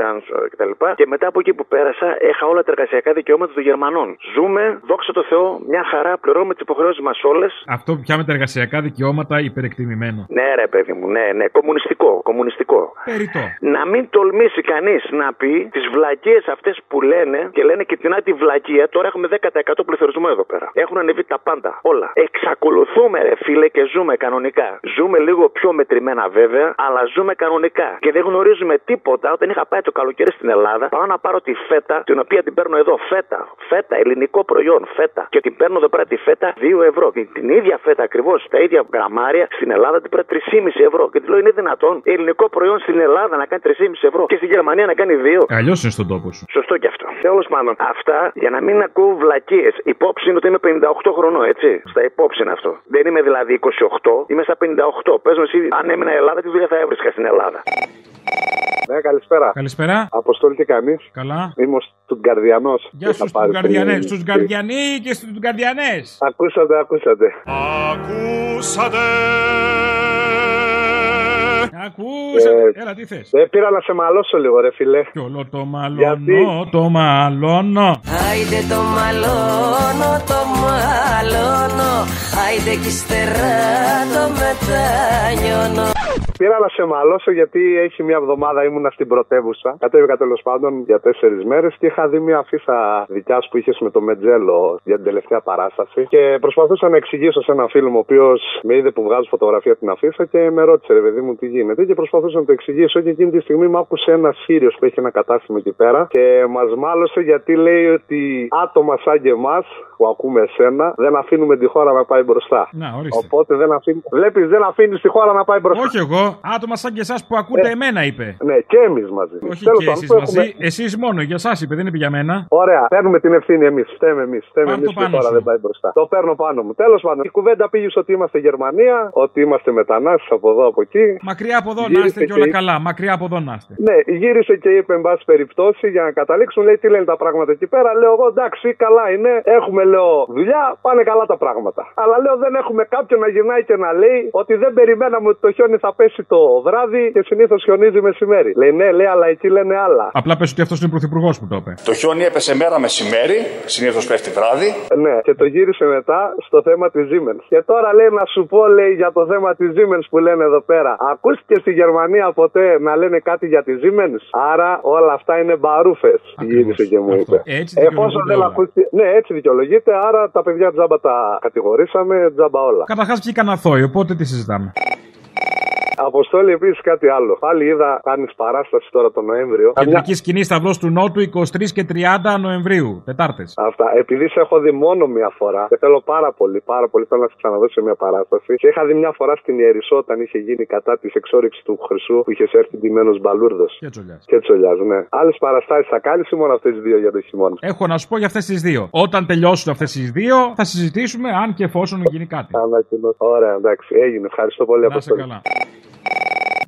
κτλ. Και μετά από εκεί που πέρασα, είχα όλα τα εργασιακά δικαιώματα των Γερμανών. Ζούμε, δόξα τω Θεώ, μια χαρά, πληρώνουμε τις υποχρεώσεις μας όλες. Αυτό που πια με τα εργασιακά δικαιώματα υπερεκτιμημένο. Ναι, ρε παιδί μου, ναι, ναι, κομμουνιστικό, κομμουνιστικό. Περιτό. Να μην τολμήσει κανείς να πει τις βλακίες αυτές που λένε και λένε και την άλλη βλακία. Τώρα έχουμε 10% πληθωρισμό εδώ πέρα. Έχουν ανεβεί τα πάντα. Όλα. Εξακολουθούμε, ρε φίλε, και ζούμε κανονικά. Ζούμε λίγο πιο μετρημένα βέβαια, αλλά ζούμε κανονικά. Και δεν γνωρίζουμε τίποτα. Όταν είχα πάει το καλοκαίρι στην Ελλάδα, πάω να πάρω τη φέτα, την οποία την παίρνω εδώ. Φέτα. Φέτα, ελληνικό προϊόν. Φέτα. Και την παίρνω εδώ πέρα τη φέτα 2 ευρώ. Την, την ίδια φέτα ακριβώς, τα ίδια γραμμάρια, στην Ελλάδα την παίρνω 3,5 ευρώ. Και τη λέω είναι δυνατόν ελληνικό προϊόν στην Ελλάδα να κάνει 3,5 ευρώ και στη Γερμανία να κάνει 2. Αλλιώς είναι στον τόπο σου. Σωστό και αυτό. Τέλος πάντων, αυτά για να μην ακούω βλακίες. Υπόψη είναι ότι είμαι 58 χρονών, έτσι. Στα υπόψη είναι αυτό. Δεν είμαι δηλαδή 28, είμαι στα 58. Πες μου εσύ, αν έμεινα Ελλάδα, τι δουλειά θα έβρισκα στην Ελλάδα; Ναι, καλησπέρα. Καλησπέρα. Αποστόλη τι κάνεις; Καλά. Είμαι ο Στουγκαρδιανό. Γεια σου στου Γκαρδιανέ. Στου Γκαρδιανοί και στου Γκαρδιανέ. Ακούσατε, ακούσατε. Ακούσατε. Ακούσατε. Έλα, τι θες; Δεν πήρα να σε μαλώσω λίγο, ρε φιλέ. Κι όλο το μαλώνω, το μαλώνω. Άιντε το μαλώνω, το μαλώνω Άιντε κι ύστερα το μετανιώνω Πήρα να σε μαλώσω γιατί έχει μια εβδομάδα ήμουνα στην πρωτεύουσα. Κατέβηκα τέλος πάντων για τέσσερις μέρες και είχα δει μια αφίσα δικιάς σου που είχες με το Μετζέλο για την τελευταία παράσταση. Και προσπαθούσα να εξηγήσω σε ένα φίλο μου, ο οποίος με είδε που βγάζω φωτογραφία την αφίσα και με ρώτησε, ρε παιδί μου, τι γίνεται. Και προσπαθούσα να το εξηγήσω και εκείνη τη στιγμή μου άκουσε ένας Σύριος που έχει ένα κατάστημα εκεί πέρα και μας μάλωσε γιατί λέει ότι άτομα σαν και εμάς που ακούμε εσένα δεν αφήνουμε τη χώρα να πάει μπροστά. Να, ορίστε. Οπότε δεν αφήνει. Βλέπεις, δεν αφήνεις τη χώρα να πάει μπροστά. Όχι εγώ, άτομα σαν και εσάς που ακούτε εμένα είπε. Ναι, και εμείς μαζί. Όχι Τέλος και πάντων, εσείς που μαζί, έχουμε- εσείς μόνο, για εσάς είπε, δεν είπε για μένα. Ωραία, παίρνουμε την ευθύνη εμείς. Φταίμε εμείς. Φταίμε Πάρ' εμείς το που η πάνω χώρα σου. δεν πάει μπροστά. Το παίρνω πάνω μου. Τέλος πάντων, η κουβέντα πήγε στο ότι είμαστε Γερμανία, ότι είμαστε μετανάστες από εδώ από εκεί. Μακριά από εδώ να Γύρισε είστε και και όλα είπε- καλά. Μακριά από εδώ να είστε. Ναι, γύρισε και είπε, εν πάση περιπτώσει, για να καταλήξουν, λέει τι λένε τα πράγματα εκεί πέρα. Λέω εγώ, εντάξει, καλά είναι. Έχουμε, λέω, δουλειά, πάνε καλά τα πράγματα. Αλλά λέω, δεν έχουμε κάποιον να γυρνάει και να λέει ότι δεν περιμέναμε ότι το χιόνι θα πέσει το βράδυ και συνήθως χιονίζει μεσημέρι. Λέει, ναι, λέει, αλλά εκεί λένε άλλα. Απλά πες ότι αυτός είναι ο πρωθυπουργός που το είπε. Το χιόνι έπεσε μέρα μεσημέρι, συνήθως πέφτει βράδυ. Ναι, και το γύρισε μετά στο θέμα της Siemens. Και τώρα λέει να σου πω, λέει, για το θέμα της Siemens που λένε εδώ πέρα. Ακούστηκες στη Γερμανία ποτέ να λένε κάτι για τη Siemens; Άρα όλα αυτά είναι μπαρούφες. Γύρισε και μου είπε. Έτσι Εφόσον δικαιολογούνται δεν όλα. ακούστηκε. Ναι, έτσι δικαιολογείται. Άρα τα παιδιά τζάμπα τα κατηγορήσαμε, τζάμπα όλα. Καταρχάς βγήκαν αθώοι, οπότε τι συζητάμε. Αποστόλη επίσης κάτι άλλο. Πάλι είδα, κάνεις παράσταση τώρα τον Νοέμβριο. Κεντρική σκηνή Σταυρός του Νότου 23 και 30 Νοεμβρίου. Τετάρτες. Αυτά. Επειδή σε έχω δει μόνο μία φορά και θέλω πάρα πολύ, πάρα πολύ θέλω να σε ξαναδώ σε μια παράσταση. Σε είχα δει μια φορά στην Ιερισσό όταν είχε γίνει κατά της εξόριξης του Χρυσού που είχε έρθει ντυμένος μπαλούρδος. Και τσολιάς. Και τσολιάς, ναι. Άλλες παραστάσεις θα κάνεις ή μόνο αυτές τις δύο για το χειμώνα; Έχω να σου πω για αυτές τις δύο. Όταν τελειώσουν αυτές τις δύο, θα συζητήσουμε αν και εφόσον γίνει κάτι. Ανακοινώ. Ωραία, εντάξει, έγινε. Ευχαριστώ πολύ, Να είσαι Αποστόλη. καλά.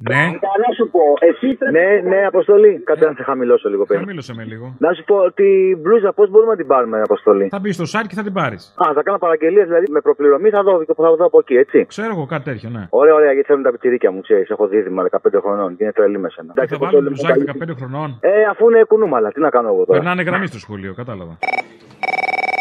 Ναι. Να σου πω, εσύ Ναι, ναι, Αποστολή. Κάτσε να σε χαμηλώσω λίγο πριν. Χαμήλωσε με λίγο. Να σου πω την μπλούζα πώς μπορούμε να την πάρουμε, Αποστολή; Θα μπεις στο site και θα την πάρεις. Α, θα κάνω παραγγελία δηλαδή με προπληρωμή, θα δω, θα δω από εκεί, έτσι. Ξέρω εγώ κάτι τέτοιο, ναι. Ωραία, ωραία, γιατί θέλουν τα πιτσιρίκια μου, ξέρεις. Έχω δίδυμα 15 χρονών και είναι τρελή με σένα. Και θα βάλουν μπλουζάκι 15 χρονών. Ε, αφού είναι κουνούμαλα, τι να κάνω εγώ τώρα. Περνάνε γραμμή στο σχολείο, κατάλαβα.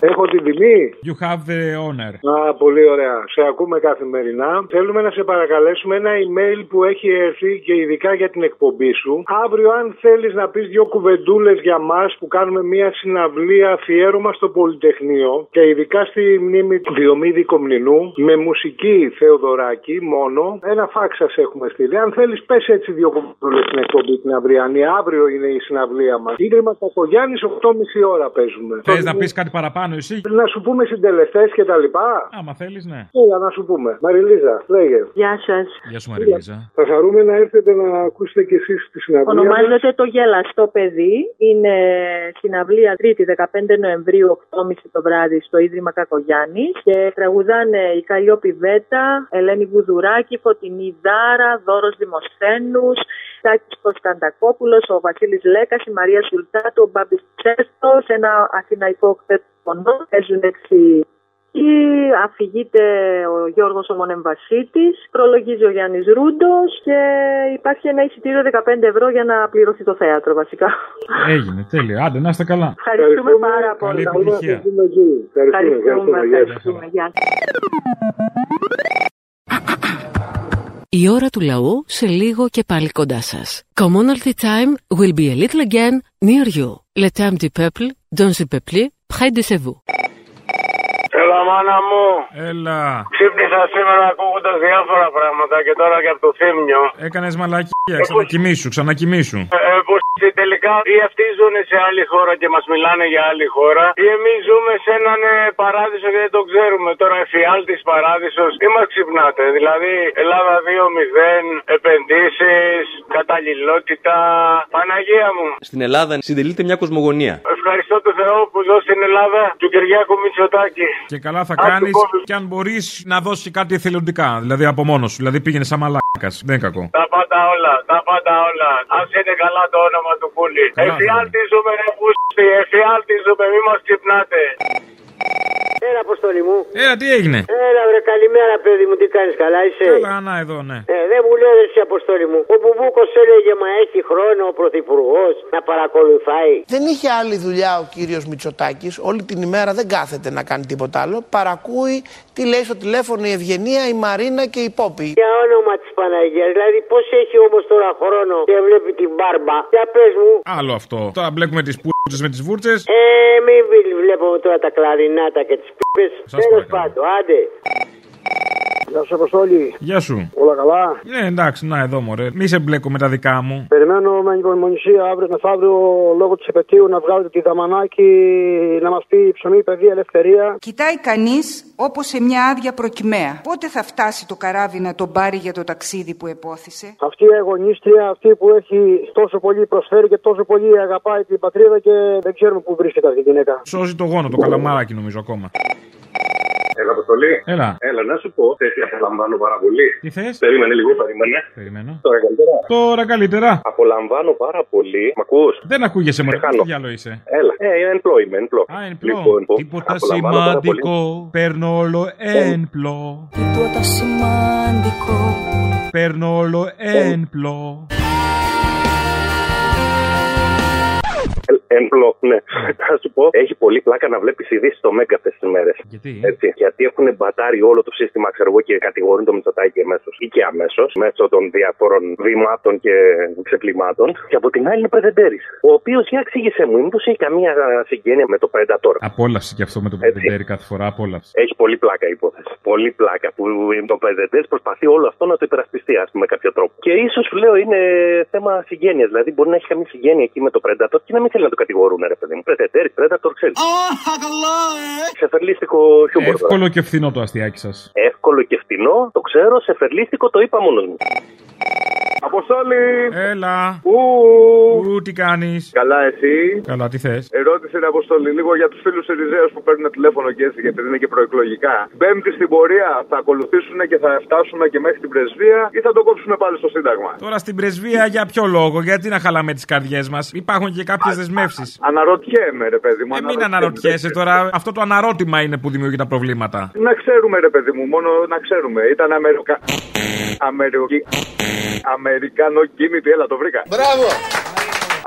Έχω την τιμή. You have the honor. Α, πολύ ωραία. Σε ακούμε καθημερινά. Θέλουμε να σε παρακαλέσουμε ένα email που έχει έρθει και ειδικά για την εκπομπή σου. Αύριο, αν θέλεις να πεις δύο κουβεντούλες για μας που κάνουμε μια συναυλία αφιέρωμα στο Πολυτεχνείο και ειδικά στη μνήμη του Διομήδη Κομνηνού με μουσική Θεοδωράκη μόνο. Ένα φάξ σας έχουμε στείλει. Αν θέλεις, πες έτσι δύο κουβεντούλες στην εκπομπή την αυριανή. Αύριο είναι η συναυλία μας. Ίδρυμα Κακογιάννης 8.30 ώρα παίζουμε. Θες να πεις κάτι παραπάνω; Εσύ. Να σου πούμε συντελεστές και τα λοιπά. Άμα θέλεις, ναι. Έλα να σου πούμε. Μαριλίζα, λέγε. Γεια σας. Γεια σου, Μαριλίζα. Θα χαρούμε να έρθετε να ακούσετε κι εσείς τη συναυλία. μας. Ονομάζεται το Γελαστό Παιδί. Είναι συναυλία 3η 15 Νοεμβρίου 8.30 το βράδυ στο Ίδρυμα Κακογιάννη. Και τραγουδάνε η Καλλιόπη Βέτα, Ελένη Βουδουράκη, Φωτεινή Δάρα, Δώρος Δημοσθένους, Σάκη Κωνσταντακόπουλος, ο Βασίλης Λέκας, η Μαρία Σουλτάτου, ο Μπάμπης Τσέστος, ένα αθηναϊκό κθέτο Παίζουν έτσι ή αφηγείται ο Γιώργος ο Μονεμβασίτης, προλογίζει ο Γιάννης Ρούντος και υπάρχει ένα εισιτήριο 15 ευρώ για να πληρωθεί το θέατρο βασικά. Έγινε, τέλεια. Άντε, να είστε καλά. Ευχαριστούμε πάρα Καλή πολύ. επιτυχία. Ευχαριστούμε, ευχαριστούμε. Γεια σας. Η ώρα του λαού σε λίγο και πάλι κοντά σας. Commonalty time will be a little again near you. Le temps du peuple, dans le peuple, près de Cevaux Έλα, μάνα μου. Έλα. Ξύπνησα σήμερα ακούγοντας διάφορα πράγματα και τώρα και από το θύμιο. Έκανες μαλακία. Ξανακοιμήσου, ξανακοιμήσου. Ε, πως τελικά ή αυτοί ζουν σε άλλη χώρα και μας μιλάνε για άλλη χώρα, ή εμείς ζούμε σε έναν ε, παράδεισο και δεν το ξέρουμε. Τώρα εφιάλτη παράδεισος ή μας ξυπνάτε. Δηλαδή Ελλάδα 2-0, επενδύσεις, καταλληλότητα. Παναγία μου. Στην Ελλάδα συντελείται μια κοσμογονία. Ευχαριστώ τον Θεό που ζω στην Ελλάδα του Κυριάκου Μητσοτάκη. Και καλά θα Άντε, κάνεις κόβει. και αν μπορείς να δώσεις κάτι εθελοντικά. Δηλαδή από μόνος σου. Δηλαδή πήγαινε σαν μαλάκας. Δεν είναι κακό. Τα πάντα όλα, τα πάντα όλα. Α είναι καλά το όνομα του Κούλη. Καλά, Εφιάλτη ζούμε, ρε πούστη, εφιάλτη ζούμε, μη μας ξυπνάτε. Έλα, αποστολή μου. Έλα, τι έγινε; Έλα, βρε, καλημέρα, παιδί μου, τι κάνεις, καλά είσαι; Καλά, να εδώ, ναι. Ε, δεν μου λέει εσύ, αποστολή μου. Ο Μπουμπούκος έλεγε, Μα έχει χρόνο ο πρωθυπουργός να παρακολουθάει. Δεν είχε άλλη δουλειά ο κύριος Μητσοτάκης, όλη την ημέρα δεν κάθεται να κάνει τίποτα άλλο. Παρακούει τι λέει στο τηλέφωνο η Ευγενία, η Μαρίνα και η Πόπη. Για όνομα της Παναγίας, δηλαδή πώς έχει όμως τώρα χρόνο και βλέπει την μπάρμπα; Για πες μου. Άλλο αυτό. Τώρα μπλέκουμε τις πούρτσε με τις βούρτσες. Ε, μην βλέπουμε τώρα τα κλαρινάτα και τις πίπε. Τέλο πάντων, άντε. Γεια σου, Αποστόλη. Γεια σου. Όλα καλά; Ναι, εντάξει, να εδώ μωρέ. Μη σε μπλέκω με τα δικά μου. Περιμένω με ανυπομονησία αύριο μεθαύριο λόγω της επαιτίου να βγάλετε τη δαμανάκη να μας πει ψωμί, παιδεία, ελευθερία. Κοιτάει κανείς όπως σε μια άδεια προκυμαία. Πότε θα φτάσει το καράβι να τον πάρει για το ταξίδι που επόθησε; Αυτή η αγωνίστρια, αυτή που έχει τόσο πολύ προσφέρει και τόσο πολύ αγαπάει την πατρίδα και δεν ξέρουμε πού βρίσκεται αυτή η γυναίκα. Σώζει το γόνο, το καλαμάράκι νομίζω ακόμα. Έλα, Αποστολή. Έλα. Έλα, να σου πω. Θες τι απολαμβάνω πάρα πολύ. Τι θες; Περίμενε λίγο, περίμενε. Περιμένω. Τώρα καλύτερα. Τώρα καλύτερα. Απολαμβάνω πάρα πολύ. Μ' ακούς; Δεν ακούγεσαι μωρέ. Τι κάνω; Τι διάλογο είσαι; Έλα. Ε, emplo είμαι, emplo. Α, εν πλώ. Λοιπόν, Τίποτα απολαμβάνω πάρα πολύ. σημαντικό. Παίρνω όλο εν πλώ. Τίποτα σημαντικό. Παίρνω όλο εν πλώ. Ε, Emplo, ναι. *laughs* Θα σου πω, έχει πολύ πλάκα να βλέπεις ειδήσεις στο Μέγκα αυτέ τι μέρες. Γιατί; Έτσι. Γιατί έχουν μπατάρει όλο το σύστημα, ξέρω εγώ, και κατηγορούν το Μητσοτάκι αμέσως ή και αμέσως μέσω των διαφόρων βημάτων και ξεπλημάτων. Και από την άλλη είναι Πρεδεντέρη. Ο οποίος, για εξήγησε μου, μήπως έχει καμία συγγένεια με το Predator. Απόλαυση και αυτό με τον Πεντέρη κάθε φορά. Απόλαυση. Έχει πολύ πλάκα η υπόθεση. Πολύ πλάκα που το Πρεδεντέρη προσπαθεί όλο αυτό να το υπερασπιστεί, ας πούμε, με κάποιο τρόπο. Και ίσως σου λέω είναι θέμα συγγένειας. Δηλαδή μπορεί να έχει καμία συγγένεια εκεί με το Predator και να μην θέλει να το κατηγορούν, ρε παιδί μου. Πρεδεντέρη, Predator, ξέρεις. Ξεφερλίστικο χιούμορ. τώρα. Εύκολο και φθηνό το αστιάκι σας. Εύκολο και φτηνό, το ξέρω, σε φερλίστικο το είπα μόνος μου. Αποστόλη! Έλα. Ου. Ου, τι κάνεις; Καλά, εσύ; Καλά, τι θες; Ερώτηση είναι Αποστολή λίγο για τους φίλους Ελιζέους που παίρνουν τηλέφωνο και έτσι, γιατί είναι και προεκλογικά. Πέμπτη στην πορεία θα ακολουθήσουμε και θα φτάσουμε και μέχρι την πρεσβεία ή θα το κόψουμε πάλι στο Σύνταγμα; Τώρα στην πρεσβεία για ποιο λόγο, γιατί να χαλάμε τις καρδιές μας; Υπάρχουν και κάποιες δεσμεύσεις. Αναρωτιέμαι, ρε παιδί μου. Ε, μην αναρωτιέσαι τώρα. Αυτό το αναρώτημα είναι που δημιουργεί τα προβλήματα. Να ξέρουμε, ρε παιδί μου, μόνο να ξέρουμε. Ήταν Αμερικα... Αμερικ... Αμερικανό κίνητη, έλα το βρήκα. Μπράβο!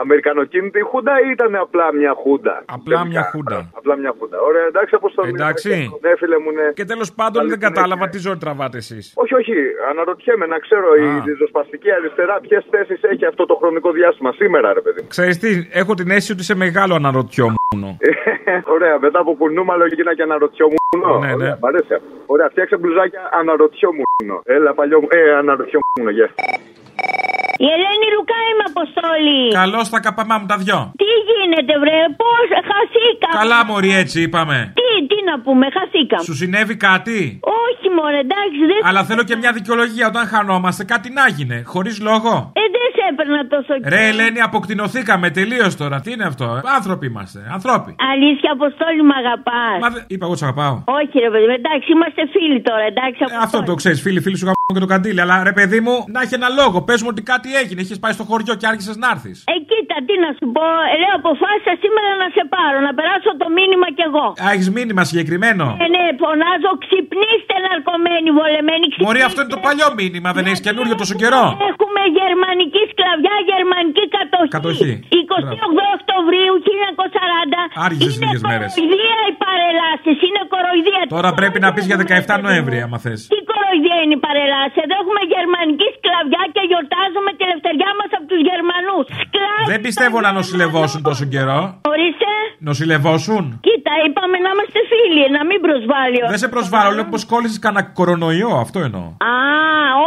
Αμερικανοκίνητη χούντα ή ήταν απλά μια χούντα; Απλά μια χούντα. Απλά μια χούντα. Ωραία, εντάξει, αποστολή. Εντάξει. Ναι, φίλε μου, ναι. Και τέλος πάντων δεν κατάλαβα τι ζωή τραβάτε εσείς. Όχι, όχι. Αναρωτιέμαι να ξέρω η ριζοσπαστική αριστερά ποιες θέσεις έχει αυτό το χρονικό διάστημα σήμερα, ρε παιδί. μου. Ξέρεις τι, έχω την αίσθηση ότι σε μεγάλο αναρωτιόμουν. *laughs* Ωραία, μετά από κουνούμαλο γίνα και αναρωτιόμουν. Ναι, ναι. Ωραία, μ' αρέσει αυτό. Ωραία, φτιάξε μπλουζάκια αναρωτιόμουν. Έλα, παλιό μου. Ε, αναρωτιόμουν, γεια. Η Ελένη Λουκά είμαι αποστόλη. Καλώς τα καπαμά μου τα δυο. Τι γίνεται, βρε, πώς χαθήκαμε. Καλά, Μωρή, έτσι είπαμε. Τι, τι να πούμε, χαθήκαμε. Σου συνέβη κάτι; Όχι, μωρέ, εντάξει, δεν. Αλλά θέλω και μια δικαιολογία όταν χανόμαστε. Κάτι να γίνει. Χωρίς λόγο. Ε, δεν σε έπαιρνα τόσο καιρό. Ρε, Ελένη, αποκτηνωθήκαμε τελείως τώρα. Τι είναι αυτό. Άνθρωποι είμαστε. Ανθρώποι. Αλήθεια, αποστόλη μου αγαπάς. Μα δε- Είπα εγώ τους αγαπάω. Όχι, ρε παιδί, μου, εντάξει, είμαστε φίλοι τώρα, εντάξει. Ε, αυτό το ξέρεις, φίλοι, φίλοι σου γαμώ και το καντήλι. Αλλά ρε, παιδί μου, να έχει ένα λόγο. Πες μου ότι κάτι έγινε. Είχε πάει στο χωριό και άρχισες να έρθεις. Ε, κοίτα, τι να σου πω. Ε, Λέω, αποφάσισα σήμερα να σε πάρω, να περάσω το μήνυμα κι εγώ. Α, έχεις μήνυμα συγκεκριμένο; Ε, ναι, φωνάζω, ξυπνήστε ναρκωμένοι, βολεμένοι, ξυπνήστε. Μωρή, αυτό είναι το παλιό μήνυμα, δεν έχεις καινούριο τόσο καιρό; Έχουμε γερμανική σκλαβιά, γερμανική κατοχή. Κατοχή. 28 Οκτωβρίου 1940. Άργησες λίγε μέρες. Κοροϊδία οι παρελάσεις, είναι κοροϊδία. Τώρα πρέπει να πεις για 17 Νοέμβρη, άμα θες. Τι κοροϊδία είναι η παρελάση. Εδώ έχουμε γερμανική σκλαβιά και γιορτάζουμε τη ελευθεριά μας από τους Γερμανούς. Σκλάβοι. Δεν πιστεύω να νοσηλευόσουν τόσο καιρό. Ορίστε. Νοσηλευόσουν; Κοίτα, είπαμε να είμαστε φίλοι, να μην προσβάλλει. ο- Δεν σε προσβάλλω, λέω πως κόλλησες κανένα κορονοϊό, αυτό εννοώ. Α,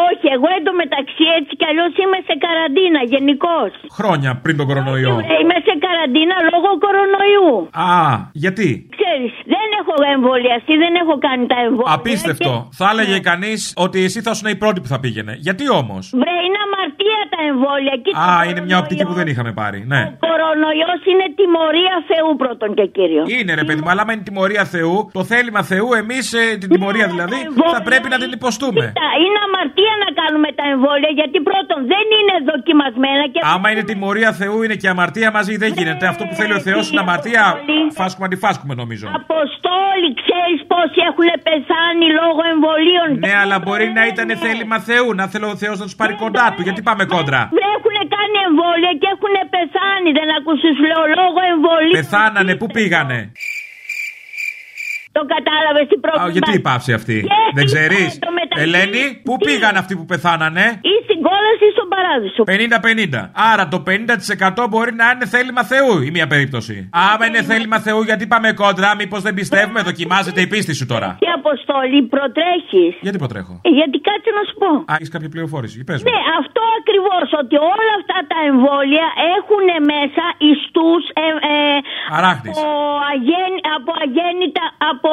όχι, εγώ εντωμεταξύ έτσι κι αλλιώς είμαι σε καραντίνα γενικώς. Χρόνια πριν τον κορονοϊό. Είμαι σε καραντίνα λόγω κορονοϊού. Α, γιατί; Ξέρεις, δεν έχω εμβολιαστεί, δεν έχω κάνει τα εμβόλια. Απίστευτο. Θα έλεγε κανείς ότι εσύ θα ήσουν η πρώτη που θα πήγαινε. Γιατί όμως; Βρε, είναι αμαρτία τα εμβόλια. Κοίτα, Α, είναι μια οπτική που δεν είχαμε πάρει. Ναι. Ο κορονοϊός είναι τιμωρία Θεού πρώτον και κύριος. Είναι ρε παιδί μου, αλλά άμα είναι τιμωρία Θεού, το θέλημα Θεού, εμείς την τιμωρία δηλαδή, θα πρέπει να την υποστούμε. Κοίτα, είναι αμαρτία να κάνουμε τα εμβόλια γιατί πρώτον δεν είναι δοκιμασμένα και. Άμα είναι τιμωρία Θεού, είναι και αμαρτία μαζί, δεν γίνεται. Αυτό που θέλει ο Θεός είναι αμαρτία. Φάσκουμε αντιφάσκουμε νομίζω. Αποστόλοι, ξέρεις πόσοι έχουν πεθάνει λόγω εμβολίων; Ναι, αλλά μπορεί να ήταν θέλημα Θεού, να θέλω ο Θεός να τους πάρει κοντά του. Γιατί πάμε κόντρα; Δεν έχουν κάνει εμβόλια και έχουν πεθάνει. Δεν ακούσει, σου λέω, λόγω εμβολίων. Πεθάνανε, πού πήγανε; Το κατάλαβε τι Α, πρόβλημα. γιατί η πάυση αυτή; Και Δεν ξέρεις; το μεταξύ- Ελένη, πού Τι; πήγαν αυτοί που πεθάνανε; Ή στην κόλαση ή στον παράδεισο. 50-50. Άρα το 50% μπορεί να είναι θέλημα Θεού η μία περίπτωση. Άμα είναι θέλημα Θεού, γιατί πάμε κόντρα, μήπως δεν πιστεύουμε, δοκιμάζεται η πίστη σου τώρα. Τι αποστόλη, προτρέχεις. Γιατί προτρέχω; Ε, γιατί κάτσε να σου πω. Α, έχεις κάποια πληροφόρηση. Πες μου. Ναι, αυτό ακριβώς. Ότι όλα αυτά τα εμβόλια έχουν μέσα ιστούς ε, ε, Αράχνης. από, αγέν, από αγέννητα. από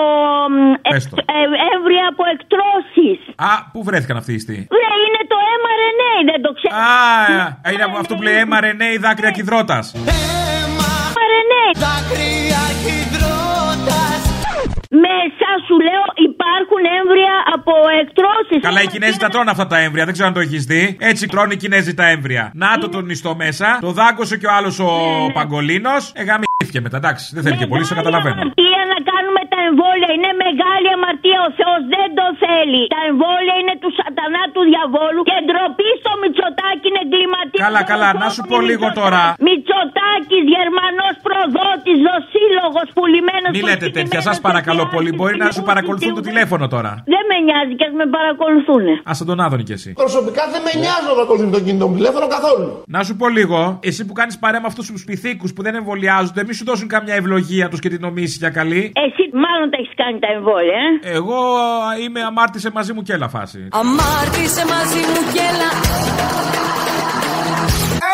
ε, Πες το. ε, έμβρια από εκτρώσεις. Α, πού βρέθηκαν αυτοί οι ιστοί; Βρε, είναι το mRNA, δεν το ξέρω. Α, είναι από αυτό που λέει mRNA δάκρυα κυδρότας. mRNA. Δάκρυα υδρότας Μέσα σου λέω υπάρχουν έμβρια από εκτρώσεις. Καλά, οι Κινέζοι τα τρώνε αυτά τα έμβρια, δεν ξέρω αν το έχεις δει. Έτσι τρώνε οι Κινέζοι τα έμβρια. Να το τον ιστό μέσα, το δάγκωσε και ο άλλος ο Παγκολίνος. Εγαμήθηκε μετά, εντάξει, δεν θέλει και πολύ, σε καταλαβαίνω. αμαρτία να κάνουμε τα εμβόλια. Είναι μεγάλη αμαρτία. Ο Θεός δεν το θέλει. Τα εμβόλια είναι του σατανά του διαβόλου και ντροπή στο Μητσοτάκι είναι εγκληματία. Καλά, καλά, να σου πω λίγο τώρα. Μητσοτάκι, Γερμανός προδότης, δοσύλλογο, πουλημένο. Μη λέτε τέτοια, σας παρακαλώ πολύ. Μπορεί να σου παρακολουθούν το τηλέφωνο τώρα. Δεν με νοιάζει και ας με παρακολουθούν. Α τον Άδωνη κι εσύ. Προσωπικά δεν με νοιάζει να ακολουθεί το κινητό μου τηλέφωνο καθόλου. Να σου πω λίγο, εσύ που κάνεις παρέα με αυτούς τους πυθίκους που δεν εμβολιάζονται, μη σου δώσουν καμιά ευλογία τους και την νομίσει για καλή. Εσύ μάλλον τα έχεις κάνει τα εμβόλια, ε; Εγώ α, είμαι αμάρτησε μαζί μου και έλα φάση. Αμάρτησε μαζί μου και έλα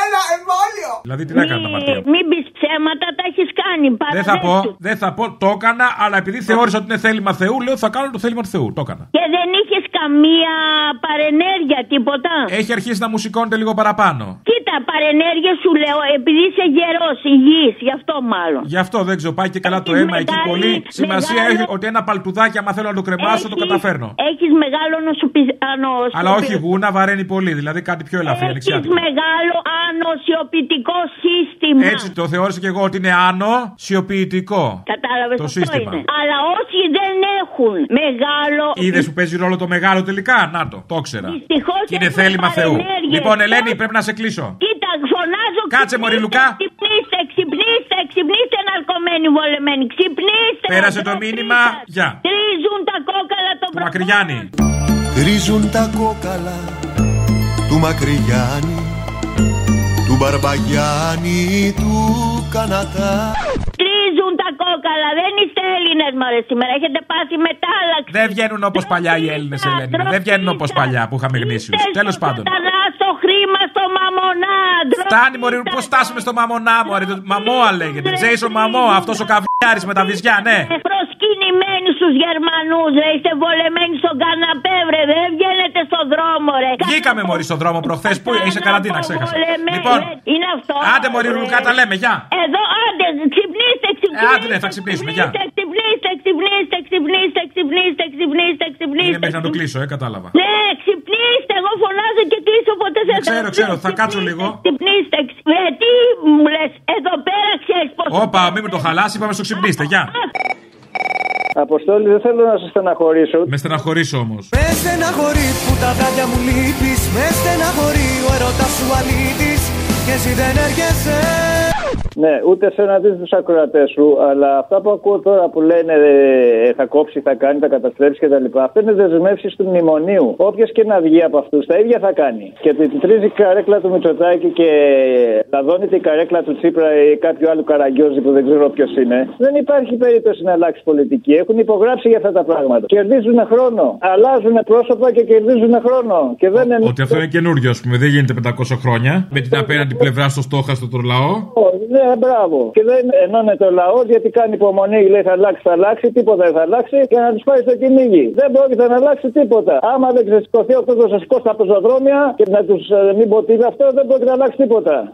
Έλα, εμβόλιο! Δηλαδή τι να κάνω τα αμαρτία. μου. Μην πει ψέματα, τα έχεις κάνει. Δεν θα πω, παραδέσου. δεν θα πω, το έκανα, αλλά επειδή θεώρησα ότι είναι θέλημα Θεού, λέω θα κάνω το θέλημα του Θεού. Το έκανα. Και δεν είχες καμία παρενέργεια, τίποτα; Έχει αρχίσει να μου σηκώνεται λίγο παραπάνω. Κοίτα, παρενέργεια σου λέω, επειδή είσαι γερός, υγιής, γι' αυτό μάλλον. Γι' αυτό δεν ξέρω, πάει και καλά το Έχεις αίμα εκεί μεγάλη- πολύ. Σημασία μεγάλο- έχει ότι ένα παλτουδάκι, άμα θέλω να το κρεμάσω, το καταφέρνω. Έχεις μεγάλο νοσοποιητικό. Αλλά όχι γούνα, βαραίνει πολύ. Δηλαδή κάτι πιο ελαφρύ, Έχεις ανοιξιάτικο. μεγάλο ανοσιοποιητικό σύστημα. Έτσι το θεώρησα και εγώ ότι είναι άνω σιωπητικό. Κατάλαβες Το αυτό σύστημα. είναι. Αλλά όσοι δεν έχουν μεγάλο. Είδες που παίζει ρόλο το μεγάλο τελικά; Να το, το ήξερα. Δυστυχώς Και είναι έχουμε θέλημα Θεού. παρενέργειες. Λοιπόν, Ελένη, πρέπει να σε κλείσω. Κοίτα, φωνάζω, Κάτσε, Μωρή Λουκά. Ξυπνήστε, ξυπνήστε, ξυπνήστε, ναρκωμένοι βολεμένοι. Ξυπνήστε. Πέρασε το ντροπή μήνυμα. σας. Γεια. Τρίζουν τα κόκαλα το Του Μακρυγιάννη. Τρίζουν τα κόκαλα του Μακρυγιάννη του Μπαρμπαγιάννη του Κανατά Τρίζουν τα κόκαλα. Δεν είστε Έλληνες, μωρέ σήμερα. Έχετε πάθει μετάλλαξη. Δεν βγαίνουν όπως παλιά οι Έλληνες Ελένη. Δεν βγαίνουν όπως παλιά που είχαμε γνήσιους. Τέλος πάντων. Σατανά στο χρήμα στο μαμονά. Φτάνει, Μωρή, πώς φτάσουμε στο μαμονά, Μωρή. Το Μαμόα λέγεται. Τζέισον Μαμό, αυτός ο καβιάρης με τα βυζιά, ναι. Προσκυνημένοι στους Γερμανούς, ρε. Είστε βολεμένοι στον καναπέ, βρε. Δεν βγαίνετε στον δρόμο, ρε. Βγήκαμε, Μωρή, στον δρόμο προχθές. Πού είσαι καραντίνα, ξέχασα. Βολεμένοι, Λοιπόν, ρε. είναι αυτό; άντε, Μωρή, Λουκά, τα λέμε, γεια. Εδώ, άντε, ξυπνήστε, ξυπνήστε. Ε, άντε, ναι, θα ξυπνήσουμε, γεια. Ξυπνήστε, ξυπνήστε, ξυπνήστε, ξυπνήστε, ξυπνήστε, Είναι ξυπνήστε. μέχρι να το κλείσω, ε, κατάλαβα. Ναι, ξυπνήστε, εγώ φωνάζω και κλείσω ποτέ σε Ξέρω, ξέρω, θα κάτσω λίγο. Ξυπνήστε, ξυ- ε, τι μου λες, εδώ πέρα ξέρεις πως... Όπα, μην με το χαλάσει, πάμε στο ξυπνήστε, γεια. Αποστόλη, δεν θέλω να σε στεναχωρήσω. Με στεναχωρήσω όμως. Με στεναχωρείς που τα βράδια μου λείπεις Με στεναχωρεί ο ερωτάς σου αλήτης Και εσύ δεν έρχεσαι Ναι, ούτε σε να δει του ακροατές σου, αλλά αυτά που ακούω τώρα που λένε ε, θα κόψει, θα κάνει, θα καταστρέψει κτλ. Αυτά είναι δεσμεύσεις του μνημονίου. Όποιο και να βγει από αυτούς, τα ίδια θα κάνει. Και τη τρίζει η καρέκλα του Μητσοτάκη και λαδώνεται η καρέκλα του Τσίπρα ή κάποιου άλλου καραγκιόζη που δεν ξέρω ποιος είναι. Δεν υπάρχει περίπτωση να αλλάξει πολιτική. Έχουν υπογράψει για αυτά τα πράγματα. Κερδίζουν χρόνο. Αλλάζουν πρόσωπα και κερδίζουν χρόνο. Και δεν είναι. Ότι αυτό είναι καινούριο, ας πούμε, δεν γίνεται 500 χρόνια. Με την απέναντι πλευρά στο στόχαστο το λαό. Ναι, μπράβο. Και δεν ενώνεται ο λαός γιατί κάνει υπομονή, λέει θα αλλάξει, θα αλλάξει, τίποτα δεν θα αλλάξει και να τους πάει στο κυνήγι. Δεν πρόκειται να αλλάξει τίποτα. Άμα δεν ξεσηκωθεί ο κόσμο να σηκώσει τα πεζοδρόμια και να τους μην πω τι είναι αυτό, δεν πρόκειται να αλλάξει τίποτα.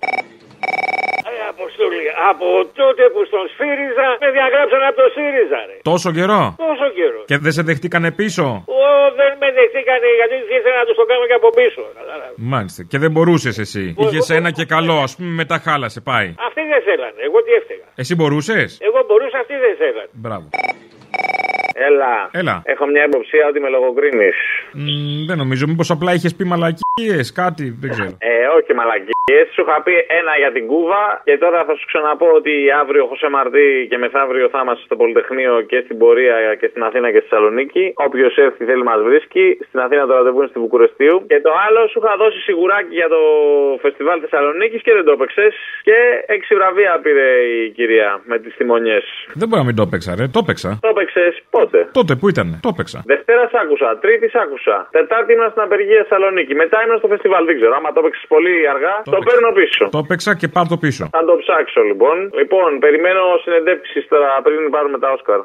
Ε, Αποστολή, από τότε που στον σφύριζα, με διαγράψαν από το ΣΥΡΙΖΑ, ρε. Τόσο καιρό; Τόσο καιρό. Και δεν σε δεχτήκανε πίσω; Ω, δεν με δεχτήκανε γιατί ήθελα να τους το κάνω και από πίσω. κατάλαβες. Μάλιστα. Και δεν μπορούσες εσύ. Είχες ένα και καλό, ας πούμε, μετά χάλασε, πάει. Αυτοί δεν θέλανε, εγώ τι έφταιγα. Εσύ μπορούσες; Εγώ μπορούσα, αυτοί δεν θέλανε. Μπράβο. Έλα. Έλα. Έχω μια υποψία ότι με λογοκρίνεις. Μ, δεν νομίζω. Μήπως απλά είχες πει μαλακίες, κάτι, δεν ξέρω. Ε, όχι μαλακίες. Σου είχα πει ένα για την Κούβα και τώρα θα σου ξαναπώ ότι αύριο ο Χωσέ Μαρτί και μεθαύριο θα είμαστε στο Πολυτεχνείο και στην πορεία και στην Αθήνα και στη Θεσσαλονίκη. Όποιος έρθει θέλει μας βρίσκει. Στην Αθήνα το ραντεβού είναι στη Βουκουρεστίου. Και το άλλο σου είχα δώσει σιγουράκι για το φεστιβάλ Θεσσαλονίκης και δεν το έπαιξες. Και έξι βραβεία πήρε η κυρία με τις τιμονιέ. Δεν μπορεί να μην το έπαιξα, ρε. Το έπαιξα. Το έπαιξες πότε. Τότε που ήταν. Το έπαιξα. Δευτέρα σ' άκουσα, Τρίτη σ' άκουσα. Τετάρτη ήμουν στην απεργία Θεσσαλονίκη. Μετά ήμουν στο φεστιβάλ. Δεν ξέρω. Άμα το έπαιξες πολύ αργά, το, παίρνω πίσω. Το έπαιξα και πάρ το πίσω. Θα το ψάξω λοιπόν. Λοιπόν, περιμένω συνεντεύξεις τώρα πριν πάρουμε τα Όσκαρ.